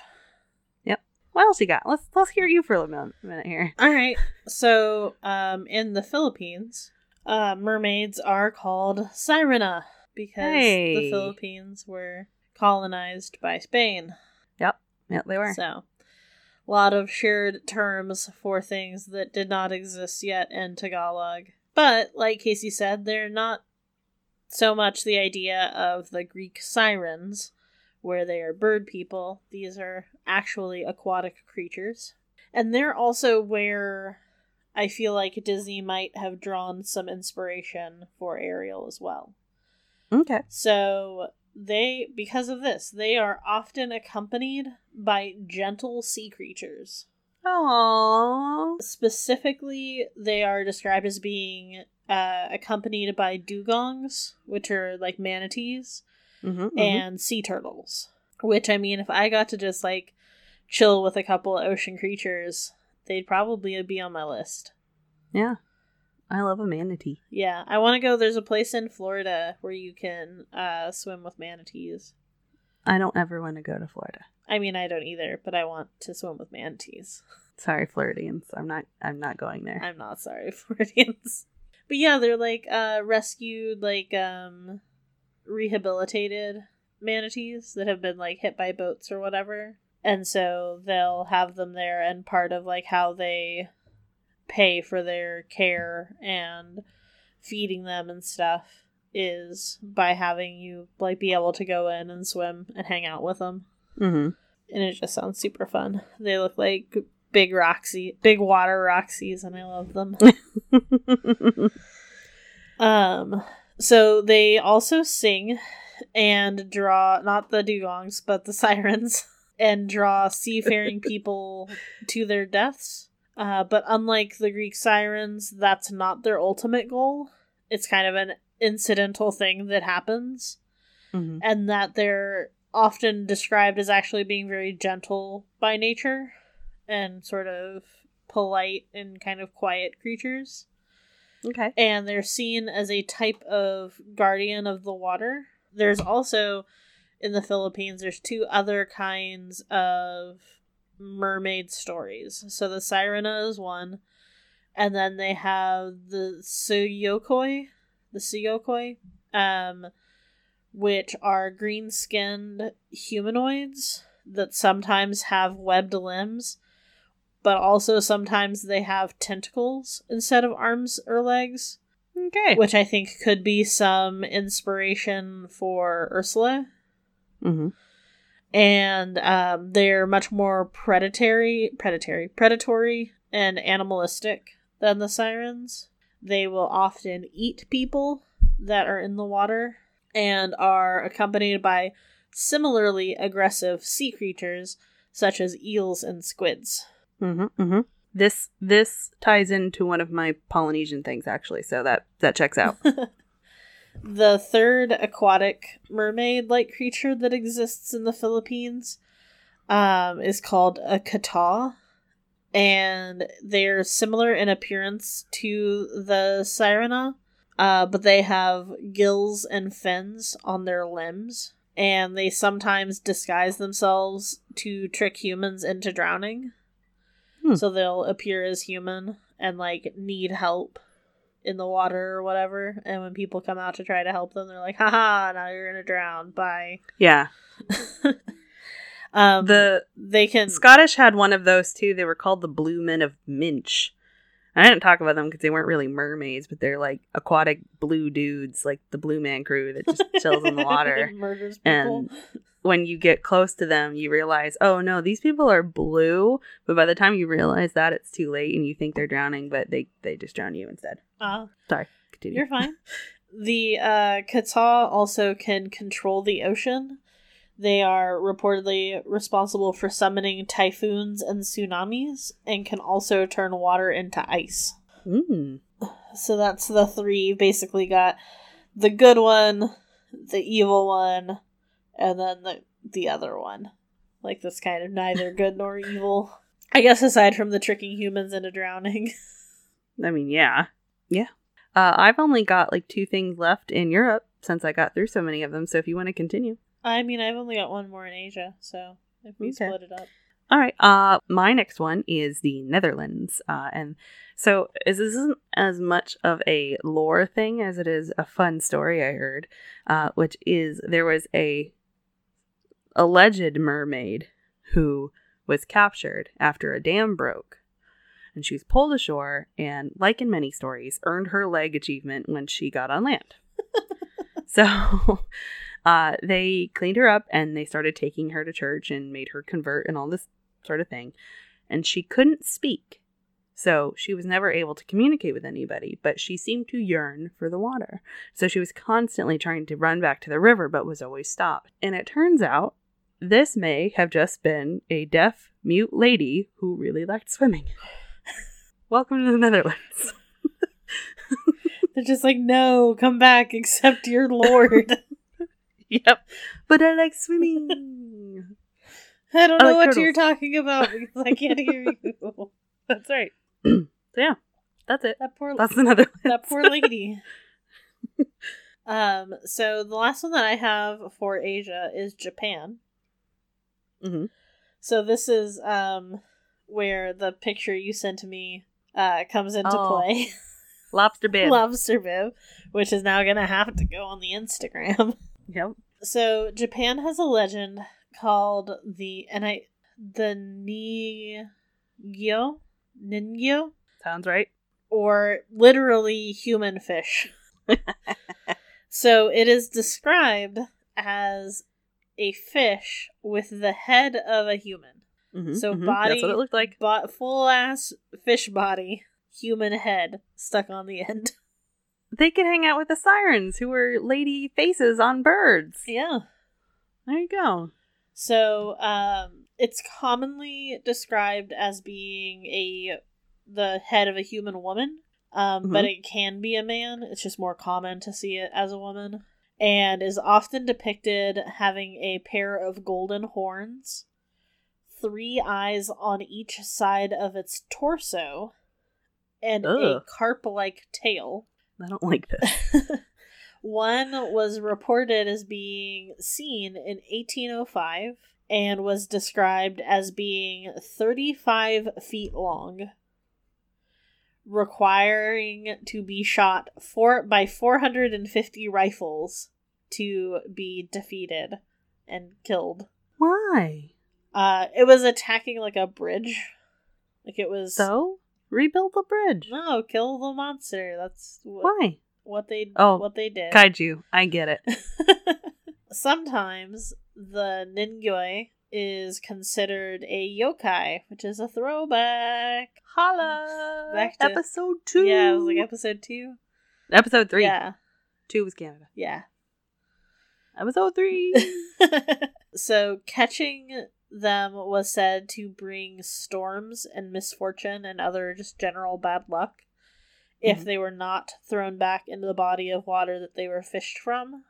Yep. What else you got? Let's let's hear you for a minute, minute here. All right. So, um, in the Philippines, uh, mermaids are called sirena because Hey. the Philippines were colonized by Spain. Yep. Yep, they were. So, a lot of shared terms for things that did not exist yet in Tagalog. But, like Casey said, they're not so much the idea of the Greek sirens, where they are bird people. These are actually aquatic creatures. And they're also where I feel like Disney might have drawn some inspiration for Ariel as well. Okay. So they because of this, they are often accompanied by gentle sea creatures. Aww. Specifically, they are described as being uh, accompanied by dugongs, which are like manatees, Mm-hmm, and sea turtles. Which I mean, if I got to just like chill with a couple of ocean creatures, they'd probably be on my list. Yeah. I love a manatee. Yeah, I want to go. There's a place in Florida where you can uh, swim with manatees. I don't ever want to go to Florida. I mean, I don't either, but I want to swim with manatees. Sorry, Floridians. I'm not. I'm not going there. I'm not sorry, Floridians. But yeah, they're like uh, rescued, like um, rehabilitated manatees that have been like hit by boats or whatever, and so they'll have them there. And part of like how they pay for their care and feeding them and stuff is by having you like be able to go in and swim and hang out with them Mm-hmm. and it just sounds super fun. They look like big Roxy, big water Roxys, and I love them. um, so they also sing and draw not the dugongs but the sirens and draw seafaring people to their deaths. Uh, but unlike the Greek sirens, that's not their ultimate goal. It's kind of an incidental thing that happens hmm and that they're often described as actually being very gentle by nature and sort of polite and kind of quiet creatures. Okay. And they're seen as a type of guardian of the water. There's also in the Philippines there's two other kinds of mermaid stories. So the Sirena is one, and then they have the Siyokoy, the Siyokoy, um, which are green skinned humanoids that sometimes have webbed limbs, but also sometimes they have tentacles instead of arms or legs, Okay. which I think could be some inspiration for Ursula. Mm-hmm. And um, they're much more predatory, predatory, predatory, and animalistic than the sirens. They will often eat people that are in the water and are accompanied by similarly aggressive sea creatures such as eels and squids. Mm-hmm. Mm-hmm. This this ties into one of my Polynesian things actually, so that that checks out. The third aquatic mermaid like creature that exists in the Philippines um, is called a kataw. And they're similar in appearance to the sirena, uh, but they have gills and fins on their limbs. And they sometimes disguise themselves to trick humans into drowning. Hmm. So they'll appear as human and like need help in the water or whatever. And when people come out to try to help them, they're like, haha, now you're gonna drown. Bye. yeah. Um, The they can Scottish had one of those too. They were called the Blue Men of Minch. I didn't talk about them because they weren't really mermaids, but they're like aquatic blue dudes, like the Blue Man Crew that just chills in the water. and murders people. And when you get close to them, you realize, oh no, these people are blue. But by the time you realize that, it's too late, and you think they're drowning, but they they just drown you instead. Uh, Sorry, continue. you're fine. The uh, also can control the ocean. They are reportedly responsible for summoning typhoons and tsunamis, and can also turn water into ice. Mm. So that's the three. Basically, got the good one, the evil one, and then the the other one. Like this kind of neither good nor evil. I guess aside from the tricking humans into drowning. I mean, yeah, yeah. Uh, I've only got like two things left in Europe since I got through so many of them. So if you want to continue, I mean, I've only got one more in Asia, so if we Okay. split it up. All right. Uh, my next one is the Netherlands, uh, and so this isn't as much of a lore thing as it is a fun story I heard, uh, which is there was a alleged mermaid who was captured after a dam broke, and she was pulled ashore, and like in many stories, earned her leg achievement when she got on land. so. Uh, they cleaned her up and they started taking her to church and made her convert and all this sort of thing. And she couldn't speak. So she was never able to communicate with anybody, but she seemed to yearn for the water. So she was constantly trying to run back to the river, but was always stopped. And it turns out this may have just been a deaf, mute lady who really liked swimming. Welcome to the Netherlands. They're just like, no, come back, accept your lord. yep. But I like swimming. I don't I know like what you're talking about because I can't hear you. That's right. so yeah, that's it. That poor That's another. That poor lady. um, so the last one that I have for Asia is Japan. Mm-hmm. So this is um where the picture you sent to me uh comes into Oh. play. Lobster bib. Lobster bib, which is now gonna have to go on the Instagram. Yep. So Japan has a legend called the and I the Ningyo Ningyo Sounds right. or literally human fish. so it is described as a fish with the head of a human. Mhm, So mhm. body That's what it looked like. But full ass fish body, human head stuck on the end. They could hang out with the sirens, who were lady faces on birds. Yeah. There you go. So um it's commonly described as being a the head of a human woman. Um, but Mhm. it can be a man. It's just more common to see it as a woman. And is often depicted having a pair of golden horns, three eyes on each side of its torso, and a carp like tail. I don't like this. One was reported as being seen in 1805 and was described as being 35 feet long, requiring to be shot four by 450 rifles to be defeated and killed. Why? Uh, it was attacking like a bridge. Like it was So rebuild the bridge. no kill the monster. That's what, Why? what they Oh, what they did. Kaiju. I get it. Sometimes the Ningyoi is considered a yokai, which is a throwback. Holla. Back to- episode two. Yeah, it was like episode two. episode three. Yeah, Two was Canada. yeah. Episode three. so catching them was said to bring storms and misfortune and other just general bad luck if Mhm. they were not thrown back into the body of water that they were fished from.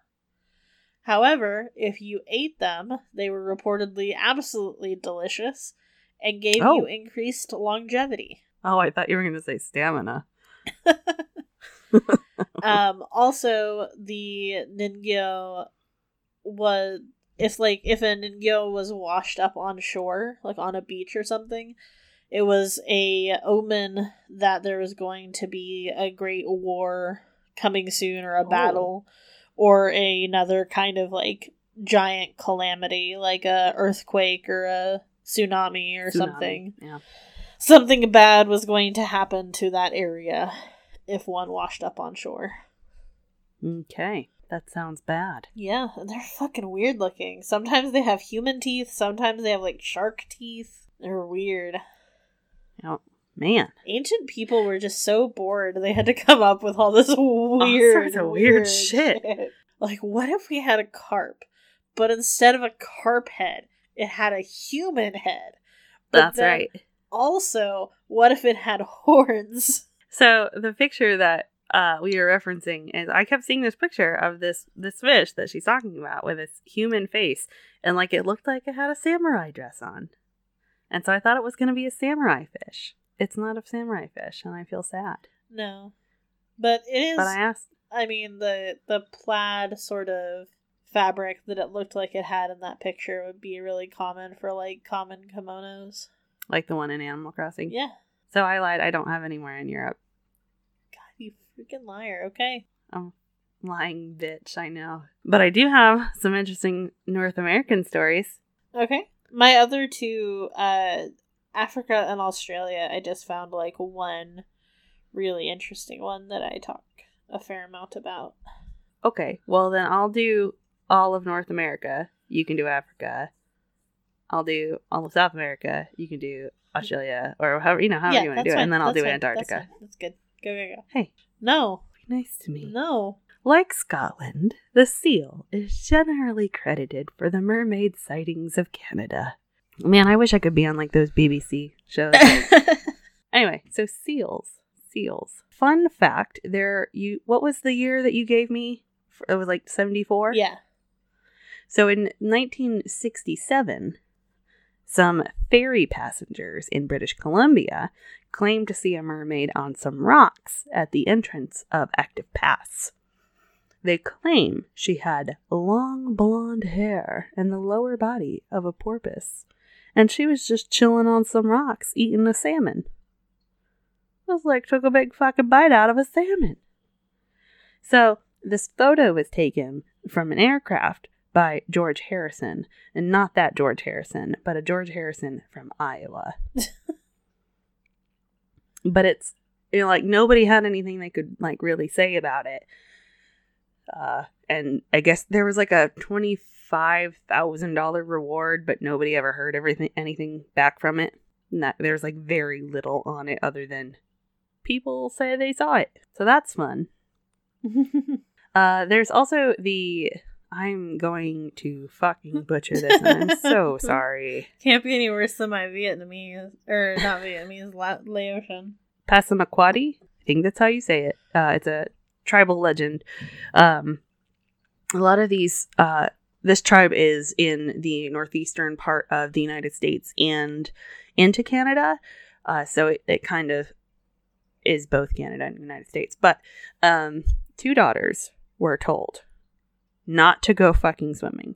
However, if you ate them, they were reportedly absolutely delicious and gave Oh. you increased longevity. oh, I thought you were going to say stamina. um also the ningyo was if like if a ningyo was washed up on shore like on a beach or something it was a omen that there was going to be a great war coming soon or a Oh. battle or a, another kind of like giant calamity like a earthquake or a tsunami or Tsunami. something Yeah. something bad was going to happen to that area if one washed up on shore. Okay. That sounds bad. Yeah, they're fucking weird looking. Sometimes they have human teeth, sometimes they have like shark teeth. They're weird. Oh, man. Ancient people were just so bored they had to come up with all this weird, sorts of weird shit. Like, what if we had a carp, but instead of a carp head, it had a human head? But That's right. Also, what if it had horns? So the picture that uh, we were referencing is I kept seeing this picture of this this fish that she's talking about with its human face, and like it looked like it had a samurai dress on, and so I thought it was going to be a samurai fish. It's not a samurai fish, and I feel sad. No. But it is But I asked, I mean the the plaid sort of fabric that it looked like it had in that picture would be really common for like common kimonos. Like the one in Animal Crossing. Yeah. So I lied. I don't have anywhere in Europe. Freaking liar. Okay. I'm lying bitch. I know. But I do have some interesting North American stories. Okay. My other two, uh, Africa and Australia, I just found like one really interesting one that I talk a fair amount about. Okay. Well, then I'll do all of North America. You can do Africa. I'll do all of South America. You can do Australia or however you know however you want to do it, and then I'll That's do fine. Antarctica. That's. That's good. Go go go. Hey, No, be nice to me. no. Like Scotland, the seal is generally credited for the mermaid sightings of Canada. Man, I wish I could be on like those BBC shows. anyway, so seals, seals. Fun fact: there, you. What was the year that you gave me? It was like seventy four. yeah. So in 1967, some ferry passengers in British Columbia claimed to see a mermaid on some rocks at the entrance of Active Pass. They claim she had long blonde hair and the lower body of a porpoise, and she was just chilling on some rocks eating a salmon. It was like took a big fucking bite out of a salmon. So this photo was taken from an aircraft by George Harrison, and not that George Harrison, but a George Harrison from Iowa. but it's you know like nobody had anything they could like really say about it. Uh, and I guess there was like a twenty five thousand dollar reward, but nobody ever heard everything anything back from it. That there's like very little on it other than people say they saw it, so that's fun. Uh, there's also the I'm going to fucking butcher this, and I'm so sorry. Can't be any worse than my Vietnamese or not Vietnamese, La- Laotian. Passamaquoddy. I think that's how you say it. Uh, it's a tribal legend. Um, a lot of these, uh, this tribe is in the northeastern part of the United States and into Canada. Uh, so it, it kind of is both Canada and the United States. But um, two daughters were told not to go fucking swimming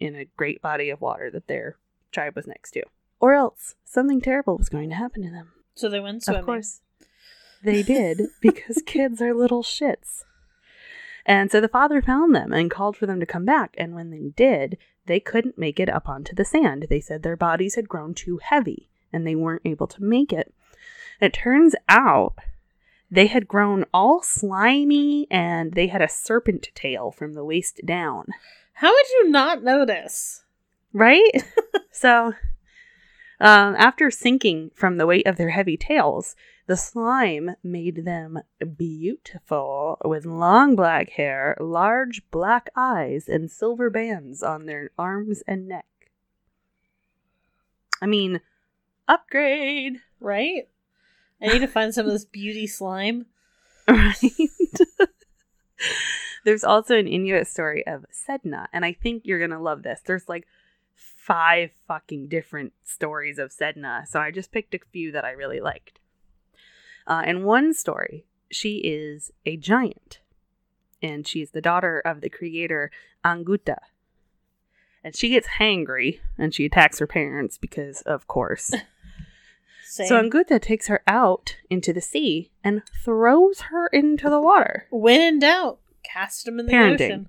in a great body of water that their tribe was next to, or else something terrible was going to happen to them. So they went swimming. Of course, they did because kids are little shits. And so the father found them and called for them to come back. And when they did, they couldn't make it up onto the sand. They said their bodies had grown too heavy and they weren't able to make it. It turns out they had grown all slimy and they had a serpent tail from the waist down. How would you not notice? Right? so, um, after sinking from the weight of their heavy tails, the slime made them beautiful with long black hair, large black eyes, and silver bands on their arms and neck. I mean, upgrade, Right? I need to find some of this beauty slime. right? There's also an Inuit story of Sedna, and I think you're gonna love this. There's like five fucking different stories of Sedna, so I just picked a few that I really liked. Uh, in one story, she is a giant, and she's the daughter of the creator Anguta. And she gets hangry and she attacks her parents because, of course. Same. So Anguta takes her out into the sea and throws her into the water. when in doubt, cast them in the Parenting. ocean.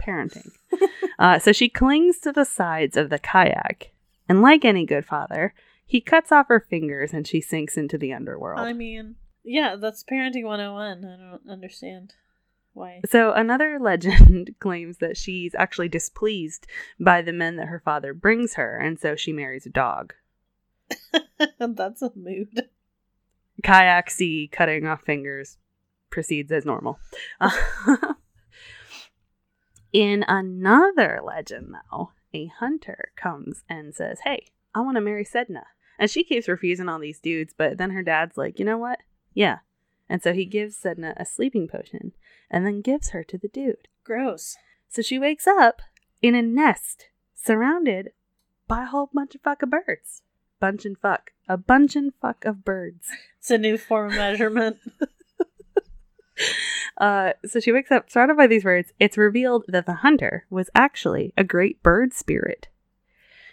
Parenting. uh, so she clings to the sides of the kayak, and like any good father, he cuts off her fingers and she sinks into the underworld. I mean, yeah, that's parenting 101. I don't understand why. So another legend claims that she's actually displeased by the men that her father brings her, and so she marries a dog. that's a mood. Kayak sea cutting off fingers proceeds as normal. In another legend, though, a hunter comes and says, Hey, I want to marry Sedna. And she keeps refusing all these dudes, but then her dad's like, You know what? Yeah. And so he gives Sedna a sleeping potion and then gives her to the dude. Gross. So she wakes up in a nest surrounded by a whole bunch of fucking birds. Bunch and fuck. A bunch and fuck of birds. It's a new form of measurement. Uh, so she wakes up, surrounded by these words. It's revealed that the hunter was actually a great bird spirit.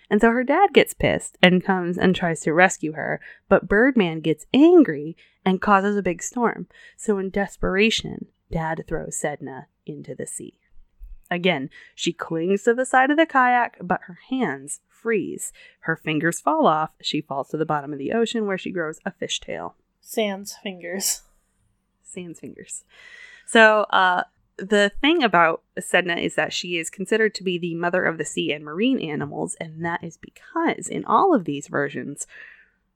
And so her dad gets pissed and comes and tries to rescue her, but Birdman gets angry and causes a big storm. So, in desperation, dad throws Sedna into the sea. Again, she clings to the side of the kayak, but her hands freeze. Her fingers fall off. She falls to the bottom of the ocean where she grows a fishtail. Sans fingers. Sans fingers. So, uh, the thing about Sedna is that she is considered to be the mother of the sea and marine animals, and that is because in all of these versions,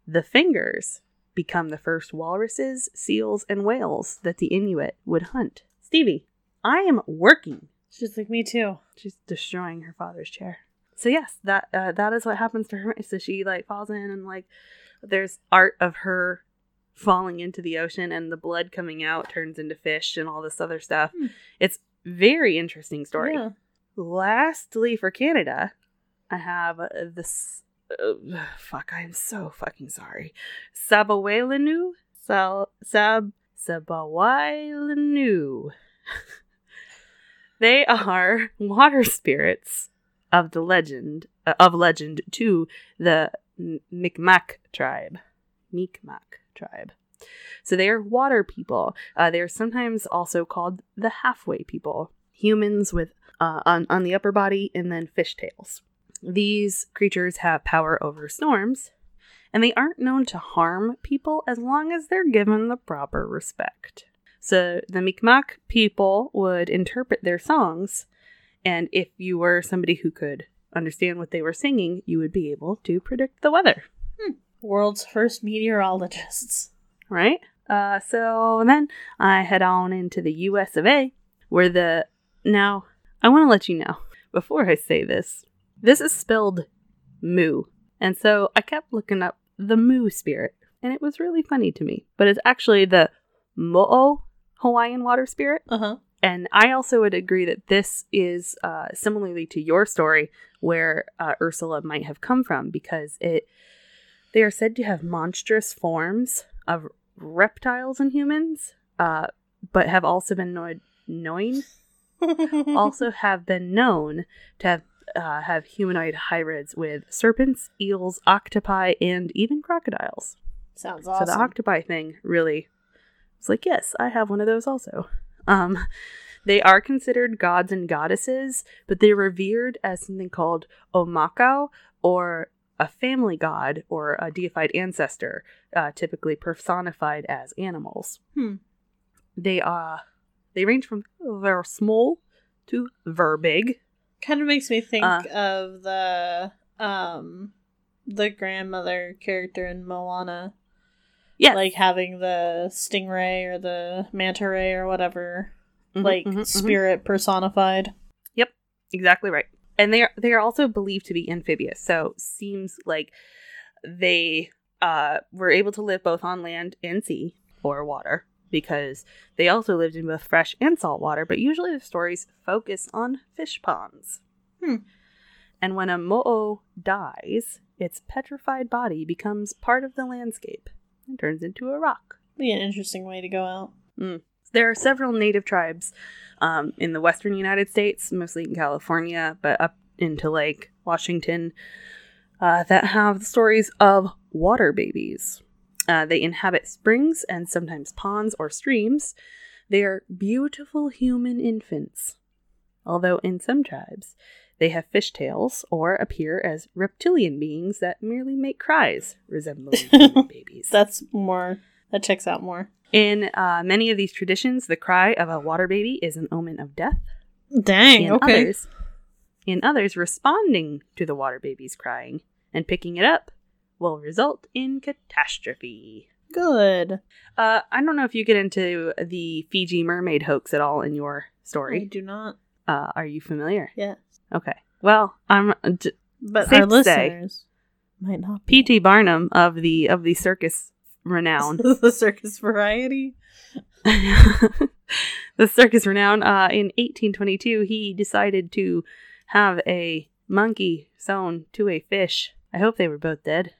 the fingers become the first walruses, seals, and whales that the Inuit would hunt. Stevie, I am working. She's like me too. She's destroying her father's chair. So yes, that uh, that is what happens to her. So she like falls in and like there's art of her falling into the ocean and the blood coming out turns into fish and all this other stuff. Hmm. It's very interesting story. Yeah. Lastly, for Canada, I have this. Uh, fuck, I am so fucking sorry. Sabawelinu? Sal, sab, Sabawelinu. they are water spirits of the legend, uh, of legend to the Mi'kmaq tribe. Mi'kmaq tribe. So they are water people. Uh, they are sometimes also called the halfway people. Humans with uh, on, on the upper body and then fishtails. These creatures have power over storms, and they aren't known to harm people as long as they're given the proper respect. So the Mi'kmaq people would interpret their songs, and if you were somebody who could understand what they were singing, you would be able to predict the weather, World's first meteorologists. right? Uh, so then I head on into the US of A, where the. Now, I want to let you know, before I say this, this is spelled moo. And so I kept looking up the moo spirit, and it was really funny to me. But it's actually the mo'o Hawaiian water spirit. Uh huh. And I also would agree that this is uh, similarly to your story, where uh, Ursula might have come from, because it they are said to have monstrous forms of reptiles and humans, uh, but have also been known, known also have been known to have uh, have humanoid hybrids with serpents, eels, octopi, and even crocodiles. Sounds awesome. So the octopi thing really was like, yes, I have one of those also. Um, they are considered gods and goddesses, but they're revered as something called aumakua or a family god or a deified ancestor, uh, typically personified as animals. Hmm. They uh, they range from very small to very big. kind of makes me think Uh. of the um the grandmother character in Moana, Yes, like having the stingray or the manta ray or whatever, Mhm, like mhm, mhm. spirit personified. Yep. Exactly right. And they are they are also believed to be amphibious. So seems like they uh were able to live both on land and sea or water because they also lived in both fresh and salt water, but usually the stories focus on fish ponds. Hmm. And when a mo'o dies, its petrified body becomes part of the landscape and turns into a rock. Be an interesting way to go out. There are several native tribes um, in the western United States, mostly in California, but up into like Washington, uh, that have the stories of water babies. Uh, they inhabit springs and sometimes ponds or streams. They are beautiful human infants, although in some tribes they have fishtails or appear as reptilian beings that merely make cries resembling human babies. That's more. That checks out more. In uh, many of these traditions, the cry of a water baby is an omen of death. Dang. In okay. others, in others, responding to the water baby's crying and picking it up will result in catastrophe. Good. Uh, I don't know if you get into the Fiji mermaid hoax at all in your story. I do not. Uh, are you familiar? Yes. Okay. Well, I'm d- But our to say. listeners might not. P.T. Barnum of the of the circus renown. the circus variety. the circus renown. Uh, in 1822, he decided to have a monkey sewn to a fish. I hope they were both dead.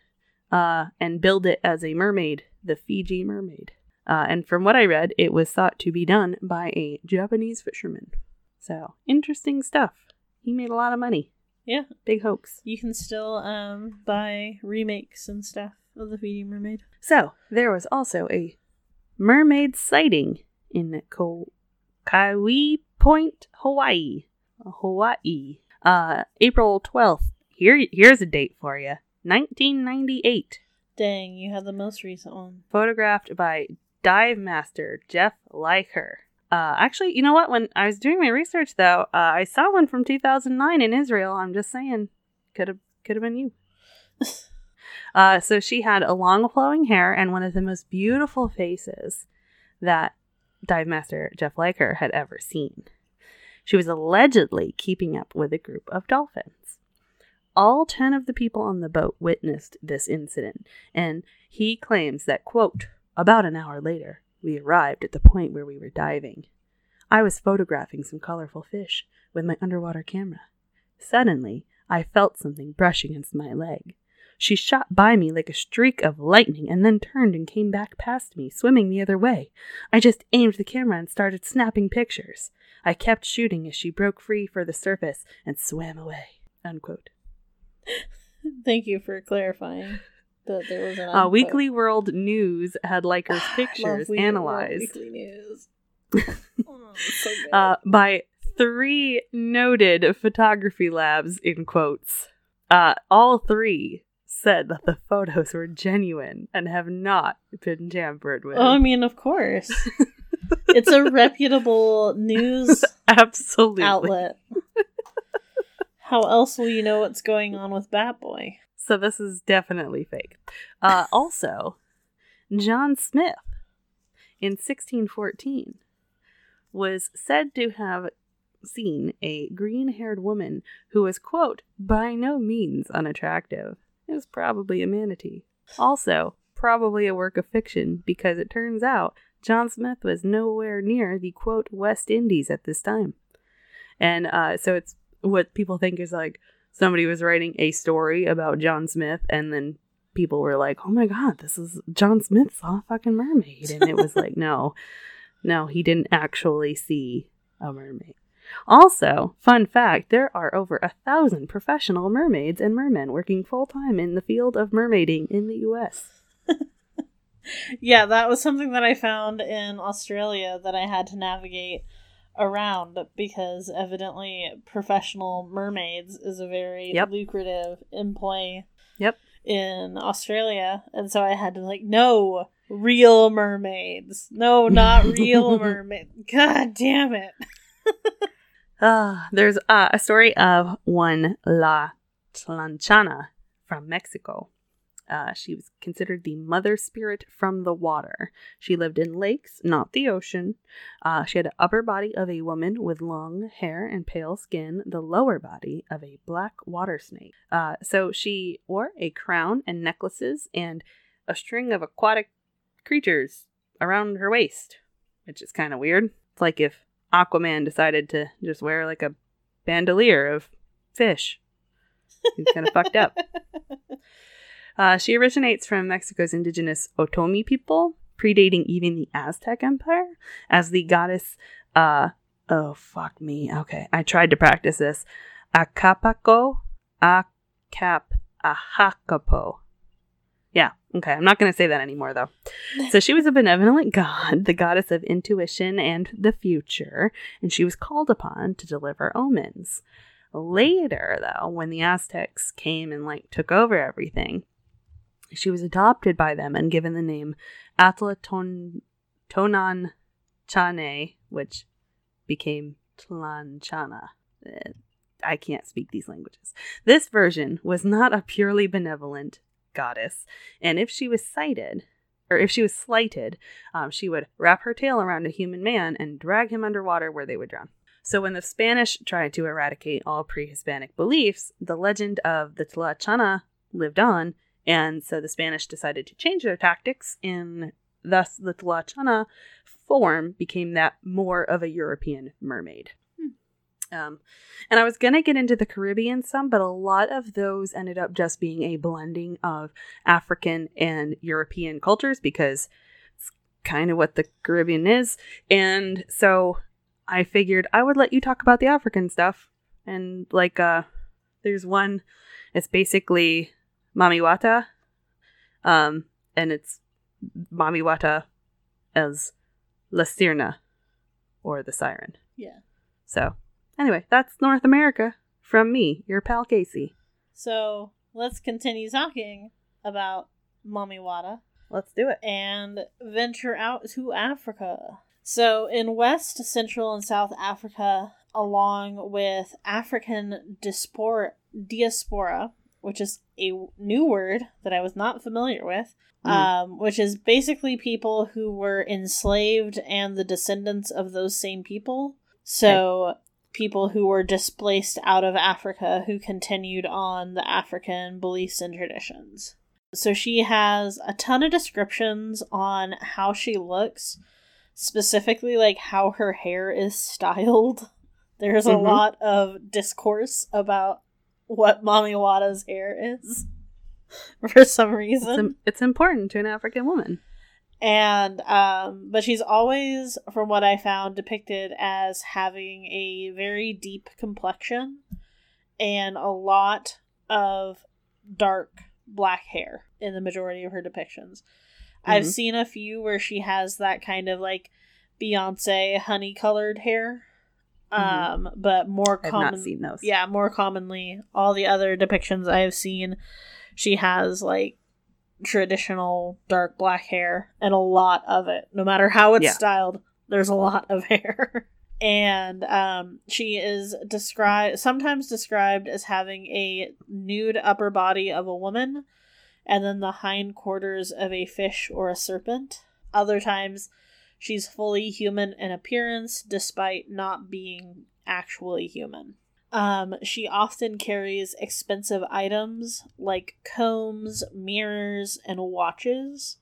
Uh, and build it as a mermaid, the Fiji mermaid. Uh, and from what I read, it was thought to be done by a Japanese fisherman. So, interesting stuff. He made a lot of money. Yeah. Big hoax. You can still um buy remakes and stuff of the Fiji Mermaid. So, there was also a mermaid sighting in Ko- Kauai Point, Hawaii. Hawaii. Uh, April 12th. Here, here's a date for you 1998. Dang, you had the most recent one. Photographed by dive master Jeff Leicher. Uh, actually, you know what? When I was doing my research, though, uh, I saw one from 2009 in Israel. I'm just saying, could have could have been you. uh, so she had a long flowing hair and one of the most beautiful faces that dive master Jeff Leicher had ever seen. She was allegedly keeping up with a group of dolphins. All 10 of the people on the boat witnessed this incident, and he claims that, quote, about an hour later, we arrived at the point where we were diving. I was photographing some colorful fish with my underwater camera. Suddenly, I felt something brush against my leg. She shot by me like a streak of lightning and then turned and came back past me, swimming the other way. I just aimed the camera and started snapping pictures. I kept shooting as she broke free for the surface and swam away. Unquote. Thank you for clarifying that there was an Uh. Weekly World News had Love pictures analyzed Weekly News. Oh, so uh, by three noted photography labs, in quotes. Uh, all three said that the photos were genuine and have not been tampered with. oh, I mean, of course. it's a reputable news Absolutely. outlet. How else will you know what's going on with Bat Boy? So this is definitely fake. Uh, also, John Smith in 1614 was said to have seen a green haired woman who was, quote, by no means unattractive. It was probably a manatee. Also, probably a work of fiction because it turns out John Smith was nowhere near the, quote, West Indies at this time. And uh, so it's what people think is like, somebody was writing a story about John Smith, and then people were like, "Oh my god, this is John Smith saw a fucking mermaid," and it was like, no, no, he didn't actually see a mermaid. Also, fun fact: there are over a thousand professional mermaids and mermen working full time in the field of mermaiding in the U.S. Yeah, that was something that I found in Australia that I had to navigate around because evidently professional mermaids is a very Yep. lucrative employ Yep. in Australia. And so I had to like, no, real mermaids. No, not real mermaid. God damn it. Ah, there's uh, a story of one La Tlanchana from Mexico. Uh, she was considered the mother spirit from the water. She lived in lakes, not the ocean. Uh, she had an upper body of a woman with long hair and pale skin, the lower body of a black water snake. Uh, so she wore a crown and necklaces and a string of aquatic creatures around her waist, which is kind of weird. It's like if Aquaman decided to just wear like a bandolier of fish. He's kind of fucked up. Uh, she originates from Mexico's indigenous Otomi people, predating even the Aztec Empire, as the goddess. Uh, oh fuck me. Okay, I tried to practice this. Acapaco, Acap, Ahacapo. Yeah, okay. I'm not going to say that anymore, though. So she was a benevolent god, the goddess of intuition and the future, and she was called upon to deliver omens. Later, though, when the Aztecs came and like took over everything, she was adopted by them and given the name Atlaton Tonan Chane, which became Tlanchana. Eh, I can't speak these languages. This version was not a purely benevolent goddess, and if she was sighted, or if she was slighted, um, she would wrap her tail around a human man and drag him underwater where they would drown. So when the Spanish tried to eradicate all pre-Hispanic beliefs, the legend of the Tlachana lived on, and so the Spanish decided to change their tactics, and thus the Tlachana form became that more of a European mermaid. Um, and I was gonna get into the Caribbean some, but a lot of those ended up just being a blending of African and European cultures because it's kind of what the Caribbean is. And so I figured I would let you talk about the African stuff. And like uh there's one it's basically Mami Wata. Um and it's Mamiwata as La Sirena or the siren. Yeah. So anyway, that's North America from me, your pal Casey. So let's continue talking about Mamiwata. Let's do it. and venture out to Africa. So, in West, Central, and South Africa, along with African diaspora, diaspora which is a new word that I was not familiar with, Mm. um, which is basically people who were enslaved and the descendants of those same people. So, people who were displaced out of Africa who continued on the African beliefs and traditions. So she has a ton of descriptions on how she looks, specifically like how her hair is styled. There's a Mhm. lot of discourse about what Mami Wata's hair is for some It's, reason. im- it's important to an African woman. and um but she's always from what I found depicted as having a very deep complexion and a lot of dark black hair in the majority of her depictions. I've Mhm. seen a few where she has that kind of like Beyonce honey colored hair. Mhm. Um, but more I've common not seen those. yeah, more commonly, all the other depictions I have seen, she has like traditional dark black hair and a lot of it. No matter how it's Yeah. styled, there's a lot of hair. and um, she is described sometimes described as having a nude upper body of a woman and then the hindquarters of a fish or a serpent. Other times she's fully human in appearance despite not being actually human. Um, she often carries expensive items like combs, mirrors, and watches,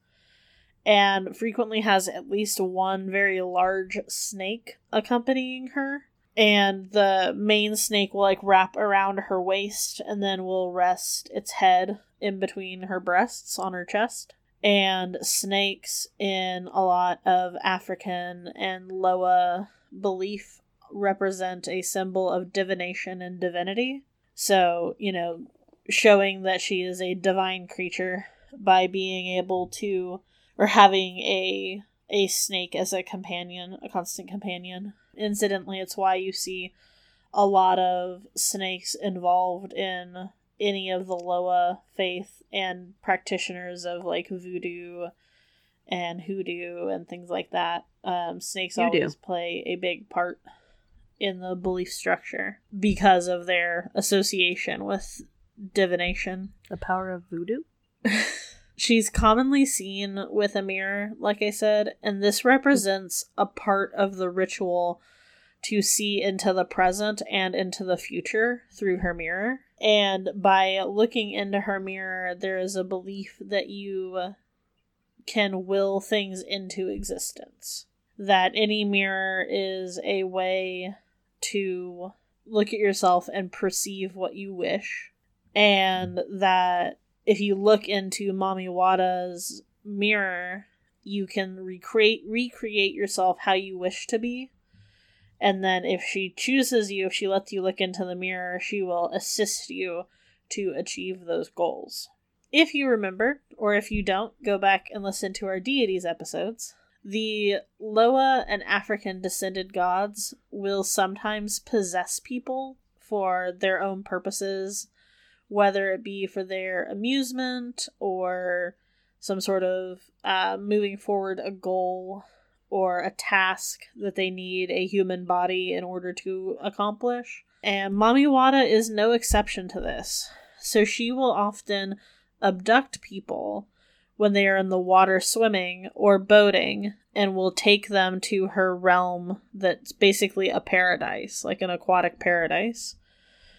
and frequently has at least one very large snake accompanying her. And the main snake will like wrap around her waist and then will rest its head in between her breasts on her chest. And snakes in a lot of African and Loa belief represent a symbol of divination and divinity. So, you know, showing that she is a divine creature by being able to or having a a snake as a companion, a constant companion. Incidentally, it's why you see a lot of snakes involved in any of the Loa faith and practitioners of like voodoo and hoodoo and things like that. Um, snakes Hoodoo. always play a big part in the belief structure because of their association with divination. The power of voodoo. She's commonly seen with a mirror, like I said, and this represents a part of the ritual to see into the present and into the future through her mirror. And by looking into her mirror, there is a belief that you can will things into existence. That any mirror is a way to look at yourself and perceive what you wish. And that if you look into Mami Wata's mirror, you can recreate recreate yourself how you wish to be. And then if she chooses you, if she lets you look into the mirror, she will assist you to achieve those goals. If you remember, or if you don't, go back and listen to our deities episodes. The Loa and African descended gods will sometimes possess people for their own purposes, whether it be for their amusement or some sort of uh, moving forward a goal or a task that they need a human body in order to accomplish. And Mami Wata is no exception to this. So she will often abduct people when they are in the water swimming or boating and will take them to her realm that's basically a paradise, like an aquatic paradise.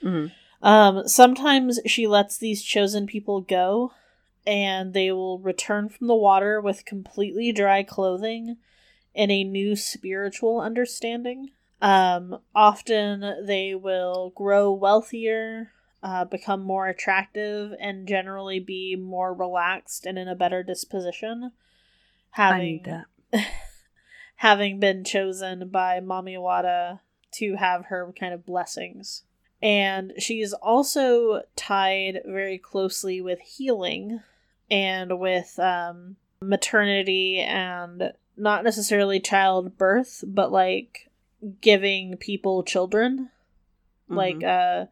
Mhm. Um, sometimes she lets these chosen people go and they will return from the water with completely dry clothing and a new spiritual understanding. Um, often they will grow wealthier, uh, become more attractive, and generally be more relaxed and in a better disposition. I Having need that. having been chosen by Mamiwata to have her kind of blessings. And she's also tied very closely with healing and with um, maternity and not necessarily childbirth, but like giving people children. Mm-hmm. Like uh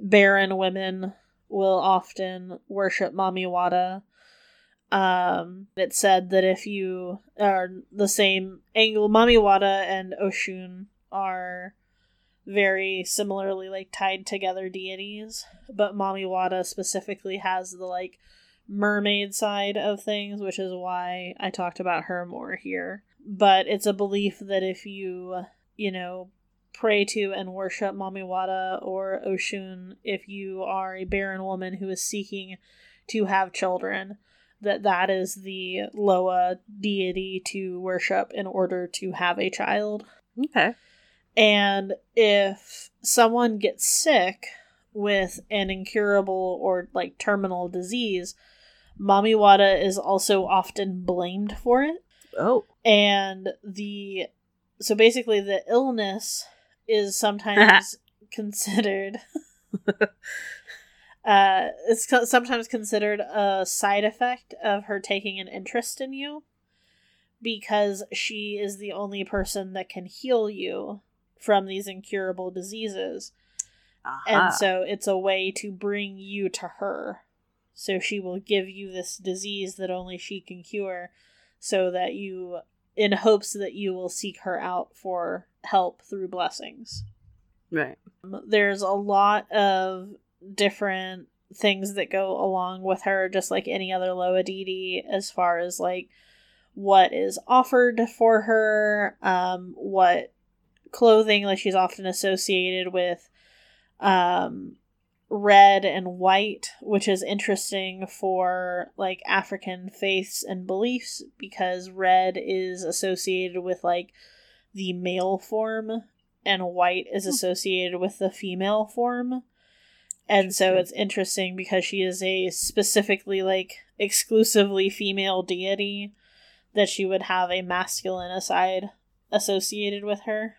barren women will often worship Mami Mamiwata. Um it said that if you are the same angle Mamiwata and Oshun are very similarly like tied together deities, but Mami Mamiwata specifically has the like mermaid side of things, which is why I talked about her more here. But it's a belief that if you, you know, pray to and worship Mamiwata or Oshun, if you are a barren woman who is seeking to have children, that that is the Loa deity to worship in order to have a child. Okay. And if someone gets sick with an incurable or like terminal disease, Mamiwata is also often blamed for it. Oh. And the so basically the illness is sometimes considered uh it's co- sometimes considered a side effect of her taking an interest in you because she is the only person that can heal you from these incurable diseases. Aha. And so it's a way to bring you to her. So she will give you this disease that only she can cure so that you in hopes that you will seek her out for help through blessings. right. Um, There's a lot of different things that go along with her just like any other Loa deity as far as like what is offered for her, um what clothing like she's often associated with um red and white which is interesting for like african faiths and beliefs because red is associated with like the male form and white is Hmm. associated with the female form and so it's interesting because she is a specifically like exclusively female deity that she would have a masculine aside associated with her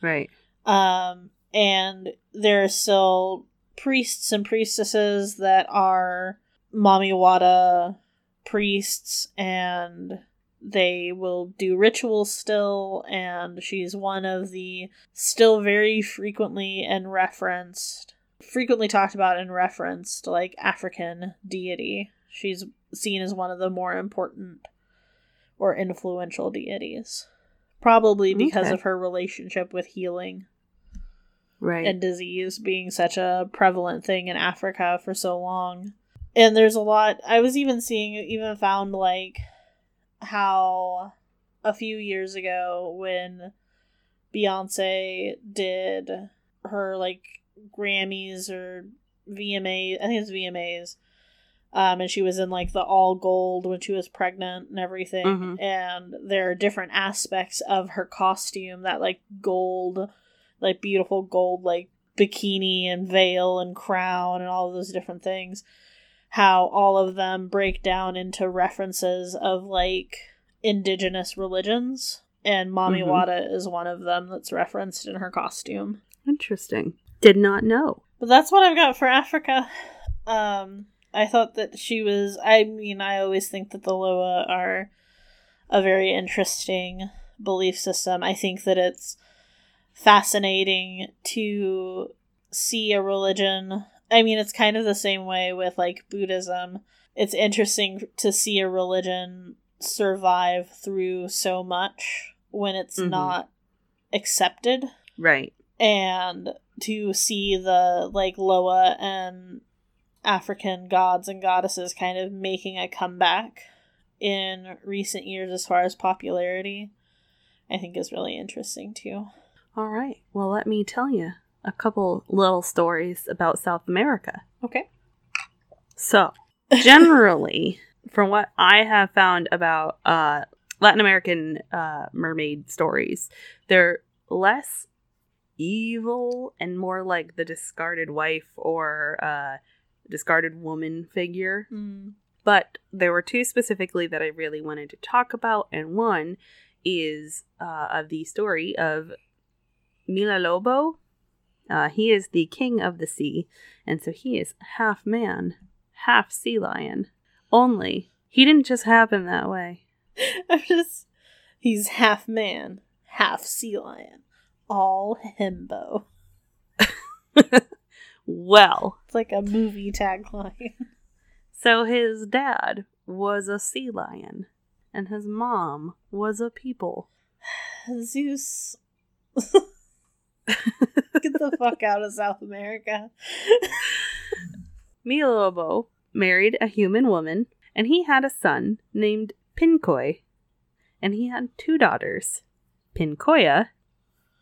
Right. um, and there are still priests and priestesses that are Mamiwata priests, and they will do rituals still, and she's one of the still very frequently and referenced, frequently talked about and referenced, like African deity. She's seen as one of the more important or influential deities. Probably because Okay. of her relationship with healing Right. and disease being such a prevalent thing in Africa for so long. And there's a lot I was even seeing even found like how a few years ago when Beyonce did her like Grammys or VMA I think it's VMAs. Um, and she was in like the all gold when she was pregnant and everything. Mhm. And there are different aspects of her costume that like gold like beautiful gold like bikini and veil and crown and all of those different things how all of them break down into references of like indigenous religions and Mami Mhm. Wata is one of them that's referenced in her costume Interesting. Did not know. but that's what I've got for Africa um I thought that she was I mean I always think that the Loa are a very interesting belief system I think that it's fascinating to see a religion. I mean, it's kind of the same way with like Buddhism. It's interesting to see a religion survive through so much when it's Mhm. not accepted Right. and to see the like Loa and African gods and goddesses kind of making a comeback in recent years as far as popularity, I think is really interesting too. All right. Well, let me tell you a couple little stories about South America. Okay. So, generally, from what I have found about uh, Latin American uh, mermaid stories, they're less evil and more like the discarded wife or uh, discarded woman figure. Mm. But there were two specifically that I really wanted to talk about, and one is uh, of the story of Millalobo. Uh, he is the king of the sea, and so he is half man, half sea lion. Only he didn't just happen that way. I'm just. He's half man, half sea lion. All himbo. Well, It's like a movie tagline. so his dad was a sea lion, and his mom was a people. Zeus. Get the fuck out of South America. Millalobo married a human woman, and he had a son named Pincoy, and he had two daughters, Pincoya,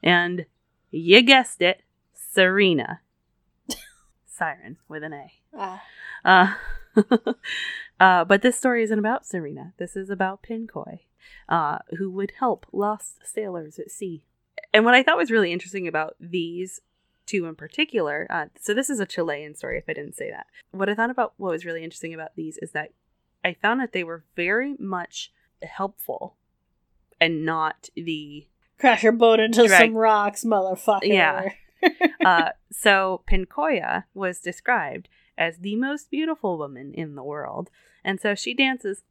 and you guessed it, Serena. Siren with an A. Ah, Uh, uh, but this story isn't about Serena. This is about Pincoy, uh, who would help lost sailors at sea. And what I thought was really interesting about these two in particular, uh, so this is a Chilean story, if I didn't say that. What I thought about what was really interesting about these is that I found that they were very much helpful and not the crash your boat into Drag- some rocks, motherfucker. Yeah. uh, so Pincoya was described as the most beautiful woman in the world, and so she dances.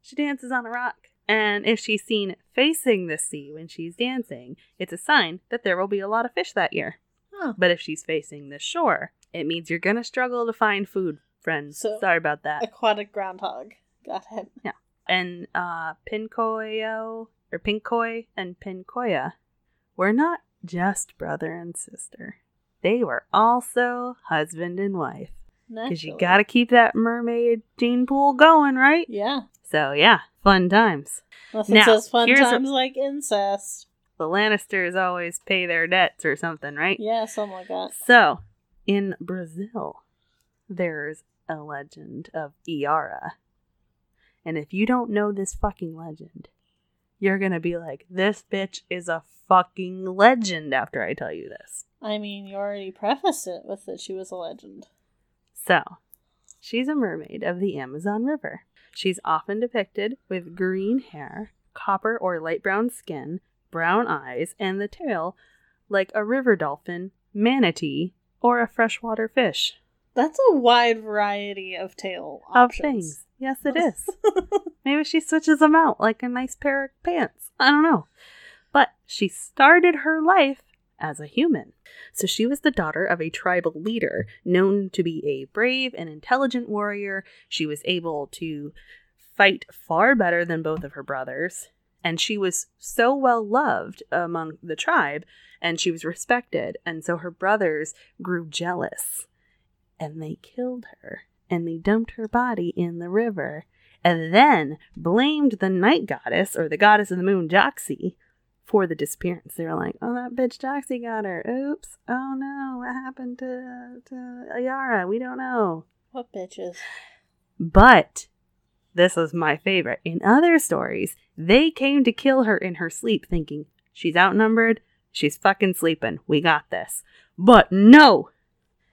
She dances on a rock, and if she's seen facing the sea when she's dancing, it's a sign that there will be a lot of fish that year. Huh. But if she's facing the shore, it means you're gonna struggle to find food, friends. So- Sorry about that. Aquatic groundhog. Got him. Yeah. And uh, Pinkoyo or Pincoy and Pincoya were not just brother and sister. They were also husband and wife. Because you gotta keep that mermaid gene pool going, right? Yeah. So, yeah, fun times. Nothing Now, says fun here's a- times like incest. The Lannisters always pay their debts or something, right? Yeah, something like that. So, in Brazil, there's a legend of Iara. And if you don't know this fucking legend, you're gonna be like, this bitch is a fucking legend after I tell you this. I mean, you already prefaced it with that she was a legend. So, she's a mermaid of the Amazon River. She's often depicted with green hair, copper or light brown skin, brown eyes, and the tail like a river dolphin, manatee, or a freshwater fish. That's a wide variety of tail of options. things. Yes, it is. Maybe she switches them out like a nice pair of pants. I don't know. But she started her life as a human. So she was the daughter of a tribal leader known to be a brave and intelligent warrior. She was able to fight far better than both of her brothers. And she was so well loved among the tribe and she was respected. And so her brothers grew jealous and they killed her and they dumped her body in the river and then blamed the night goddess or the goddess of the moon Joxy for the disappearance. They were like, "Oh, that bitch Joxy got her. Oops. Oh no, what happened to to Ayara? We don't know." What bitches? But this was my favorite. In other stories, they came to kill her in her sleep, thinking she's outnumbered. She's fucking sleeping. We got this. But no,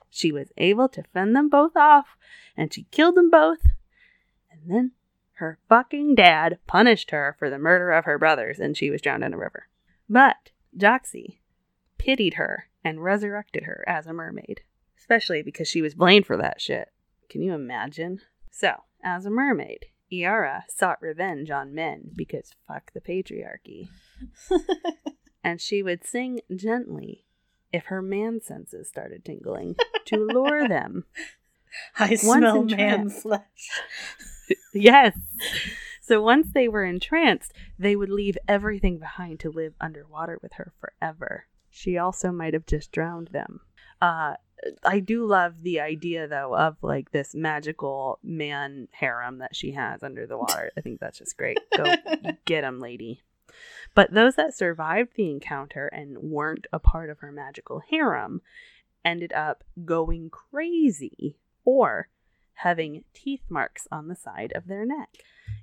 she was able to fend them both off, and she killed them both. And then her fucking dad punished her for the murder of her brothers, and she was drowned in a river. But Joxy pitied her and resurrected her as a mermaid, especially because she was blamed for that shit. Can you imagine? So, as a mermaid, Iara sought revenge on men because fuck the patriarchy, and she would sing gently if her man senses started tingling to lure them I smell man flesh. yes. So once they were entranced, they would leave everything behind to live underwater with her forever. She also might have just drowned them. Uh, I do love the idea, though, of like this magical man harem that she has under the water. I think that's just great. Go get him, lady. But those that survived the encounter and weren't a part of her magical harem ended up going crazy or having teeth marks on the side of their neck.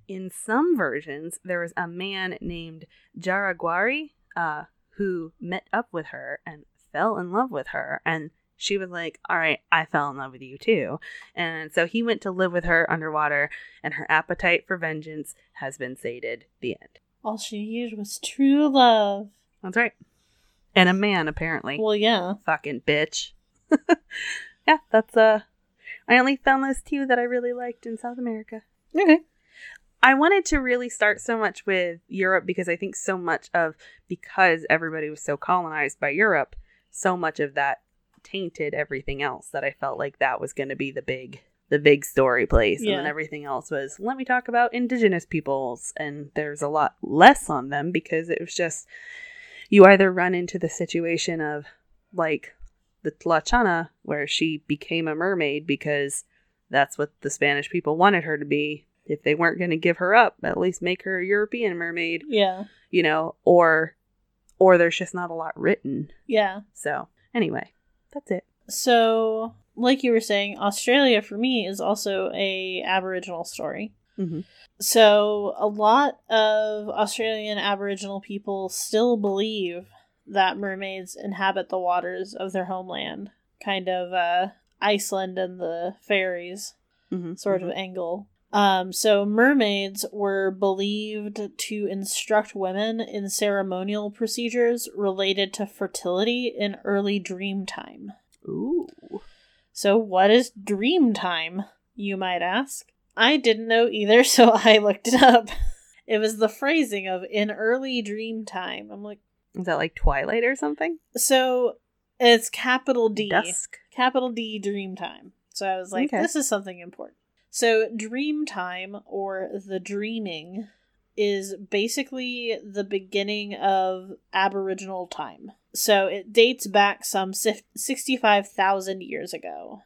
In some versions, there was a man named Jaraguari uh, who met up with her and fell in love with her, and she was like, All right, I fell in love with you too. And so he went to live with her underwater, and her appetite for vengeance has been sated. The end. All she needed was true love. That's right. And a man, apparently. Well, yeah. Fucking bitch. yeah, that's uh I only found those two that I really liked in South America. Okay. I wanted to really start so much with Europe because I think so much of because everybody was so colonized by Europe, so much of that tainted everything else that I felt like that was going to be the big the big story place and then everything else was let me talk about indigenous peoples and there's a lot less on them because it was just you either run into the situation of like the Tlachana where she became a mermaid because that's what the Spanish people wanted her to be if they weren't going to give her up at least make her a European mermaid Yeah. you know or or there's just not a lot written Yeah. so anyway that's it So, like you were saying, Australia for me is also a Aboriginal story. Mhm. So, a lot of Australian Aboriginal people still believe that mermaids inhabit the waters of their homeland, kind of uh, Iceland and the fairies mm-hmm. sort of angle. Um, so mermaids were believed to instruct women in ceremonial procedures related to fertility in early dream time. ooh So, what is dream time, you might ask? I didn't know either, so I looked it up. It was the phrasing of in early dream time. I'm like, is that like twilight or something so it's capital D. dusk Capital D dream time. So I was like, Okay. this is something important. So dream time or the dreaming is basically the beginning of Aboriginal time. So it dates back some 65,000 years ago.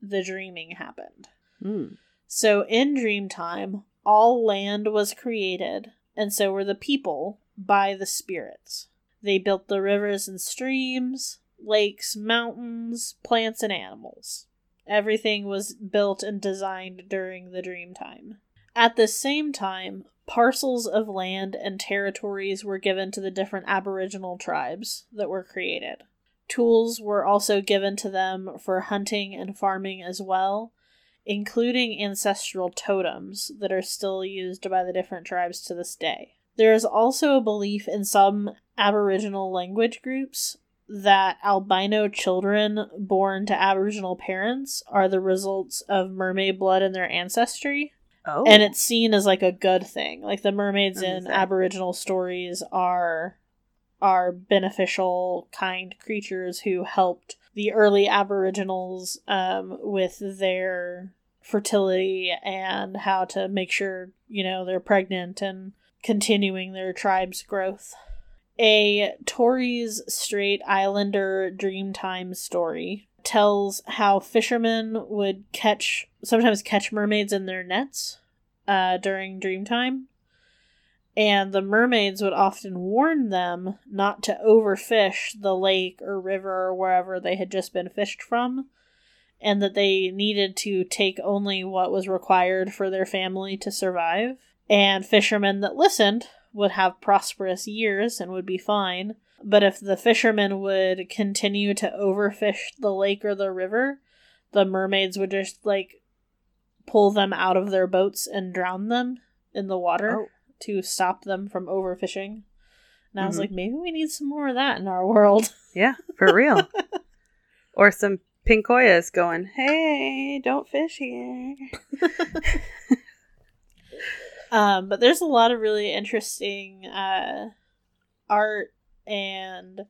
The dreaming happened. mm. So in dream time, all land was created, and so were the people by the spirits. They built the rivers and streams, lakes, mountains, plants, and animals. Everything was built and designed during the dream time. At the same time, parcels of land and territories were given to the different Aboriginal tribes that were created. Tools were also given to them for hunting and farming as well, including ancestral totems that are still used by the different tribes to this day. There is also a belief in some Aboriginal language groups that albino children born to Aboriginal parents are the results of mermaid blood in their ancestry. oh And it's seen as like a good thing. Like the mermaids in. Aboriginal stories are are beneficial, kind creatures who helped the early Aboriginals um, with their fertility and how to make sure you know they're pregnant and continuing their tribe's growth. A Torres Strait Islander Dreamtime story tells how fishermen would catch sometimes catch mermaids in their nets uh, during Dreamtime, and the mermaids would often warn them not to overfish the lake or river or wherever they had just been fished from, and that they needed to take only what was required for their family to survive. And fishermen that listened would have prosperous years and would be fine. But if the fishermen would continue to overfish the lake or the river, the mermaids would just like pull them out of their boats and drown them in the water Oh. to stop them from overfishing. And I was Mhm. like, maybe we need some more of that in our world. yeah for real or some Pincoyas going hey don't fish here Um, but there's a lot of really interesting uh, art and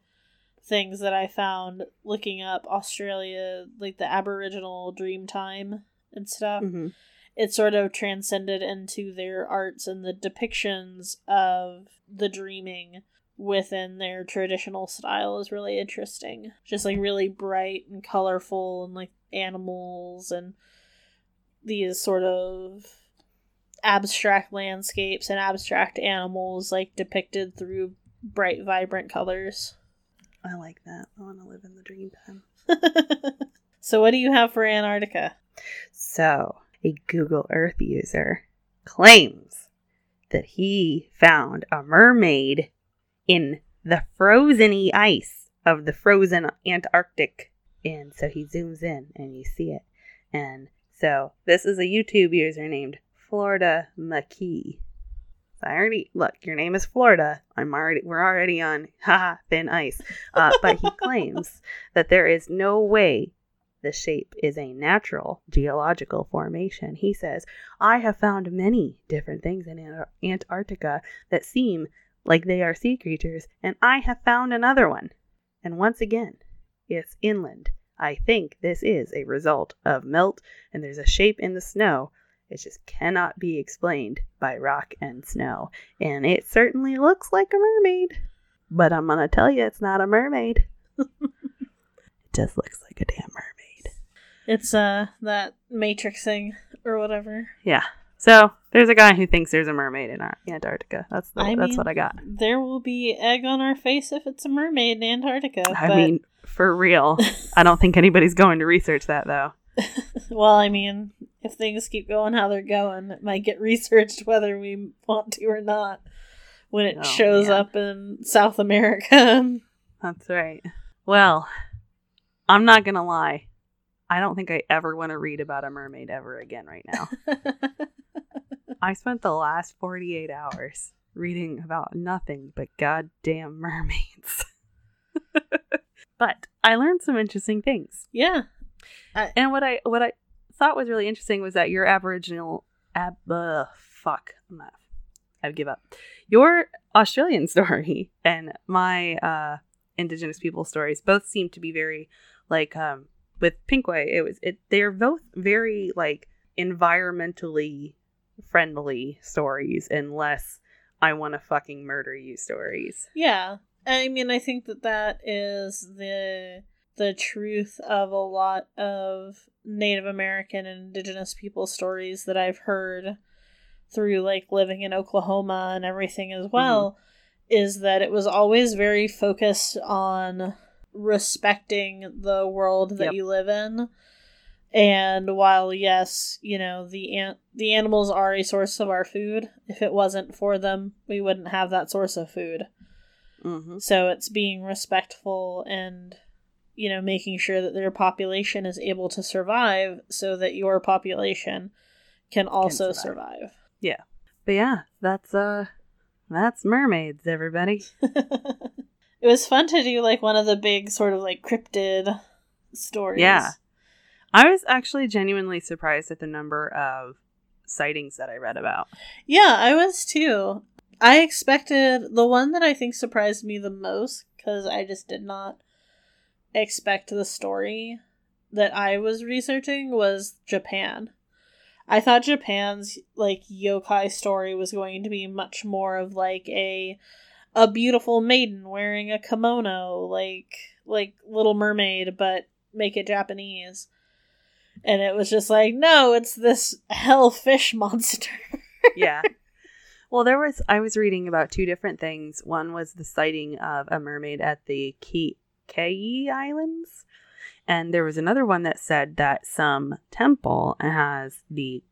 things that I found looking up Australia, like the Aboriginal dream time and stuff. hmm It sort of transcended into their arts and the depictions of the dreaming within their traditional style is really interesting. Just like really bright and colorful and like animals and these sort of abstract landscapes and abstract animals like depicted through bright vibrant colors. i like that i want to live in the dream time so what do you have for Antarctica? So, a Google Earth user claims that he found a mermaid in the frozeny ice of the frozen Antarctic And so he zooms in and you see it. And so this is a YouTube user named Florida McKee. I already look. Your name is Florida. I'm already. We're already on haha thin ice. Uh, but he claims that there is no way the shape is a natural geological formation. He says, I have found many different things in Ant- Antarctica that seem like they are sea creatures, and I have found another one. And once again, it's inland. I think this is a result of melt, and there's a shape in the snow. It just cannot be explained by rock and snow. And it certainly looks like a mermaid. But I'm going to tell you, it's not a mermaid. it just looks like a damn mermaid. It's uh that Matrix thing or whatever. Yeah. So there's a guy who thinks there's a mermaid in Ar- Antarctica. That's the, that's mean, what I got. There will be egg on our face if it's a mermaid in Antarctica. I but- mean, for real. I don't think anybody's going to research that though. well, I mean, if things keep going how they're going, it might get researched whether we want to or not when it Oh, shows man. up in South America. That's right. Well, I'm not gonna lie. I don't think I ever want to read about a mermaid ever again right now. I spent the last 48 hours reading about nothing but goddamn mermaids. but I learned some interesting things. yeah. And what I what I thought was really interesting was that your Aboriginal ab uh, fuck I'm not, I give up. Your Australian story and my uh Indigenous people stories both seem to be very like um with Pincoya it was it they're both very like environmentally friendly stories and less I want to fucking murder you stories. Yeah. I mean, I think that that is the the truth of a lot of Native American and indigenous people stories that I've heard through like living in Oklahoma and everything as well is that it was always very focused on respecting the world that Yep. you live in. And while yes, you know, the an- the animals are a source of our food, if it wasn't for them, we wouldn't have that source of food. Mm-hmm. So it's being respectful and, you know, making sure that their population is able to survive so that your population can also survive. survive. But yeah, that's uh that's mermaids everybody. it was fun to do like one of the big sort of like cryptid stories. Yeah. I was actually genuinely surprised at the number of sightings that I read about. Yeah, I was too. I expected the one that I think surprised me the most because I just did not expect the story that I was researching was Japan. I thought Japan's like yokai story was going to be much more of like a a beautiful maiden wearing a kimono like like Little Mermaid but make it Japanese. And it was just like, no, it's this hellfish monster. Yeah. well, there was I was reading about two different things. One was the sighting of a mermaid at the Ki- Kei Islands, and there was another one that said that some temple has the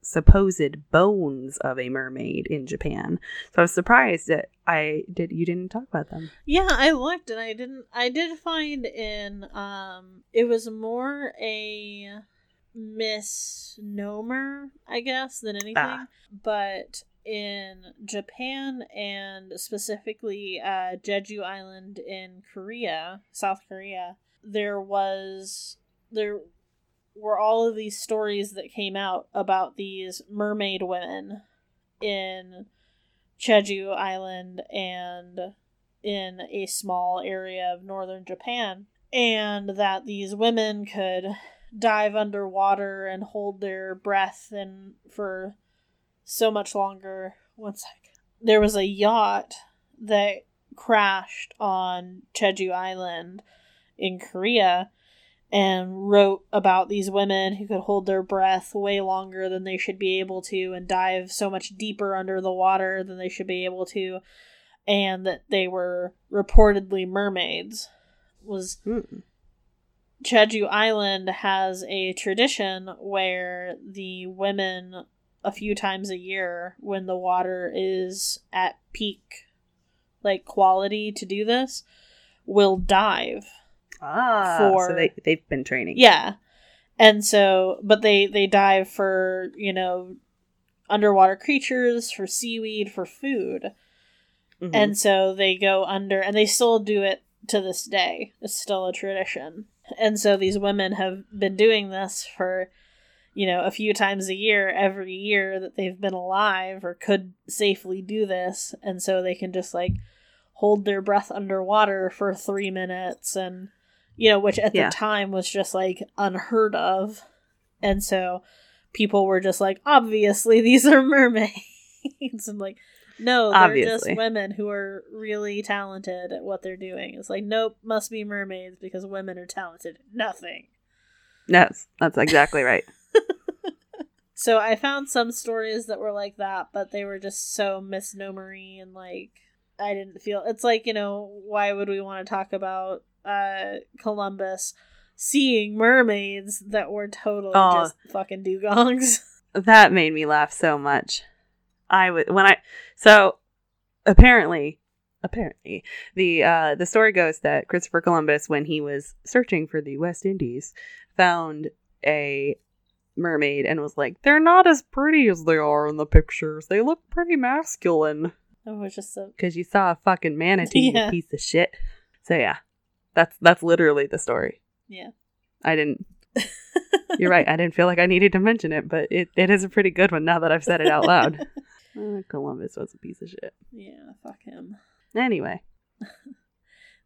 supposed bones of a mermaid in Japan. So I was surprised that I did you didn't talk about them. Yeah, I looked and I didn't I did find in um it was more a misnomer, I guess, than anything. Ah. But in Japan and specifically uh Jeju Island in Korea, South Korea, there was there were all of these stories that came out about these mermaid women in Jeju Island and in a small area of northern Japan, and that these women could dive underwater and hold their breath and for so much longer. One sec. There was a yacht that crashed on Jeju Island in Korea and wrote about these women who could hold their breath way longer than they should be able to and dive so much deeper under the water than they should be able to and that they were reportedly mermaids was Hmm. Jeju Island has a tradition where the women a few times a year when the water is at peak like quality to do this will dive Ah, For- so they they've been training. Yeah. And so but they they dive for, you know, underwater creatures, for seaweed, for food. Mhm. And so they go under and they still do it to this day. It's still a tradition. And so these women have been doing this for you know, a few times a year every year that they've been alive or could safely do this and so they can just like hold their breath underwater for 3 minutes and you know, which at Yeah. the time was just like unheard of. And so people were just like, obviously these are mermaids. and like, no, they're Obviously. just women who are really talented at what they're doing. It's like, nope, must be mermaids because women are talented. at Nothing. yes, that's exactly right. So I found some stories that were like that, but they were just so misnomery and like I didn't feel it's like, you know, why would we want to talk about uh Columbus seeing mermaids that were totally Aw. just fucking dugongs? That made me laugh so much. I would when I so apparently apparently the uh the story goes that Christopher Columbus when he was searching for the West Indies found a mermaid and was like they're not as pretty as they are in the pictures. They look pretty masculine It was just so cuz you saw a fucking manatee, Yeah. piece of shit. So yeah. That's that's literally the story. yeah. I didn't You're right. I didn't feel like I needed to mention it, but it, it is a pretty good one now that I've said it out loud. Uh, Columbus was a piece of shit. yeah, fuck him. Anyway,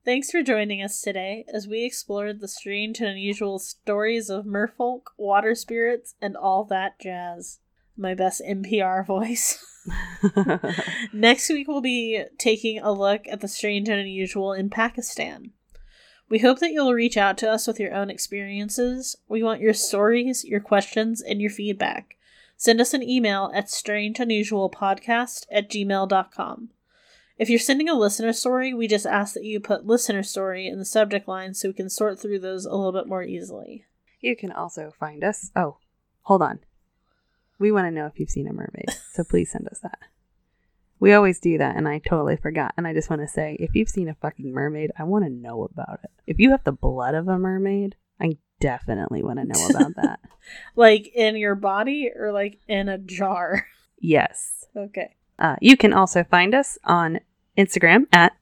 Thanks for joining us today as we explored the strange and unusual stories of merfolk, water spirits, and all that jazz. My best NPR voice. Next week, we'll be taking a look at the strange and unusual in Pakistan. We hope that you'll reach out to us with your own experiences. We want your stories, your questions, and your feedback. Send us an email at strangeunusualpodcast at gmail.com. If you're sending a listener story, we just ask that you put listener story in the subject line so we can sort through those a little bit more easily. you can also find us. Oh, hold on. We want to know if you've seen a mermaid, so please send us that. We always do that, and I totally forgot. And I just want to say if you've seen a fucking mermaid, I want to know about it. If you have the blood of a mermaid, I definitely want to know about that. Like in your body or like in a jar? Yes. Okay. Uh, you can also find us on Instagram at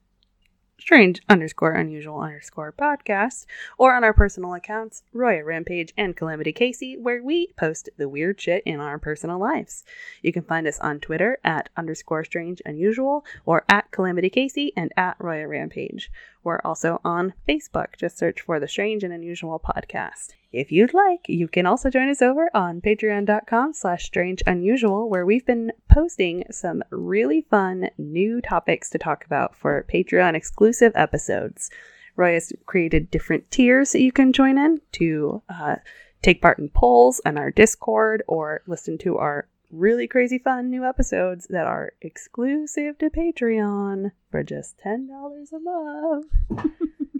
strange underscore unusual underscore podcast or on our personal accounts, Roya Rampage and Calamity Casey, where we post the weird shit in our personal lives. You can find us on Twitter at underscore strange unusual or at Calamity Casey and at Roya Rampage. We're also on Facebook. Just search for the Strange and Unusual podcast. If you'd like, you can also join us over on patreon.com slash strange unusual, where we've been posting some really fun new topics to talk about for Patreon exclusive episodes. Roy has created different tiers that you can join in to uh, take part in polls and our Discord or listen to our really crazy fun new episodes that are exclusive to Patreon for just $10 a month.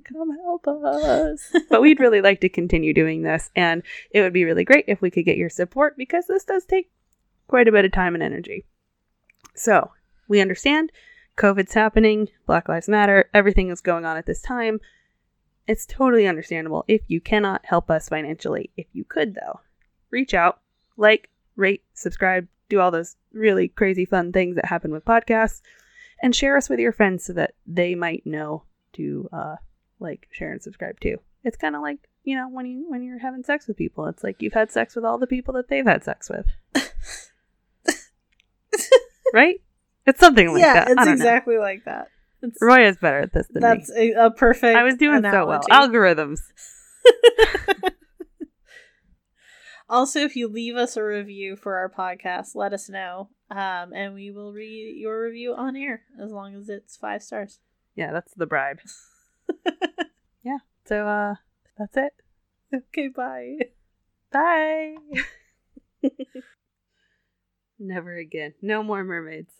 Come help us. But we'd really like to continue doing this, and it would be really great if we could get your support because this does take quite a bit of time and energy. So, we understand COVID's happening, Black Lives Matter, everything is going on at this time. It's totally understandable if you cannot help us financially. If you could, though, reach out, like, rate, subscribe, do all those really crazy fun things that happen with podcasts, and share us with your friends so that they might know to uh, like, share, and subscribe too. It's kind of like you know when you when you're having sex with people. It's like you've had sex with all the people that they've had sex with, right? It's something like yeah, that. I it's don't know. exactly like that. It's, Roy is better at this than that's me. a, a perfect. I was doing so well. analogy. Algorithms. Also, if you leave us a review for our podcast, let us know, um, and we will read your review on air as long as it's five stars. Yeah, that's the bribe. yeah. So uh, that's it. Okay, bye. Bye. Never again. No more mermaids.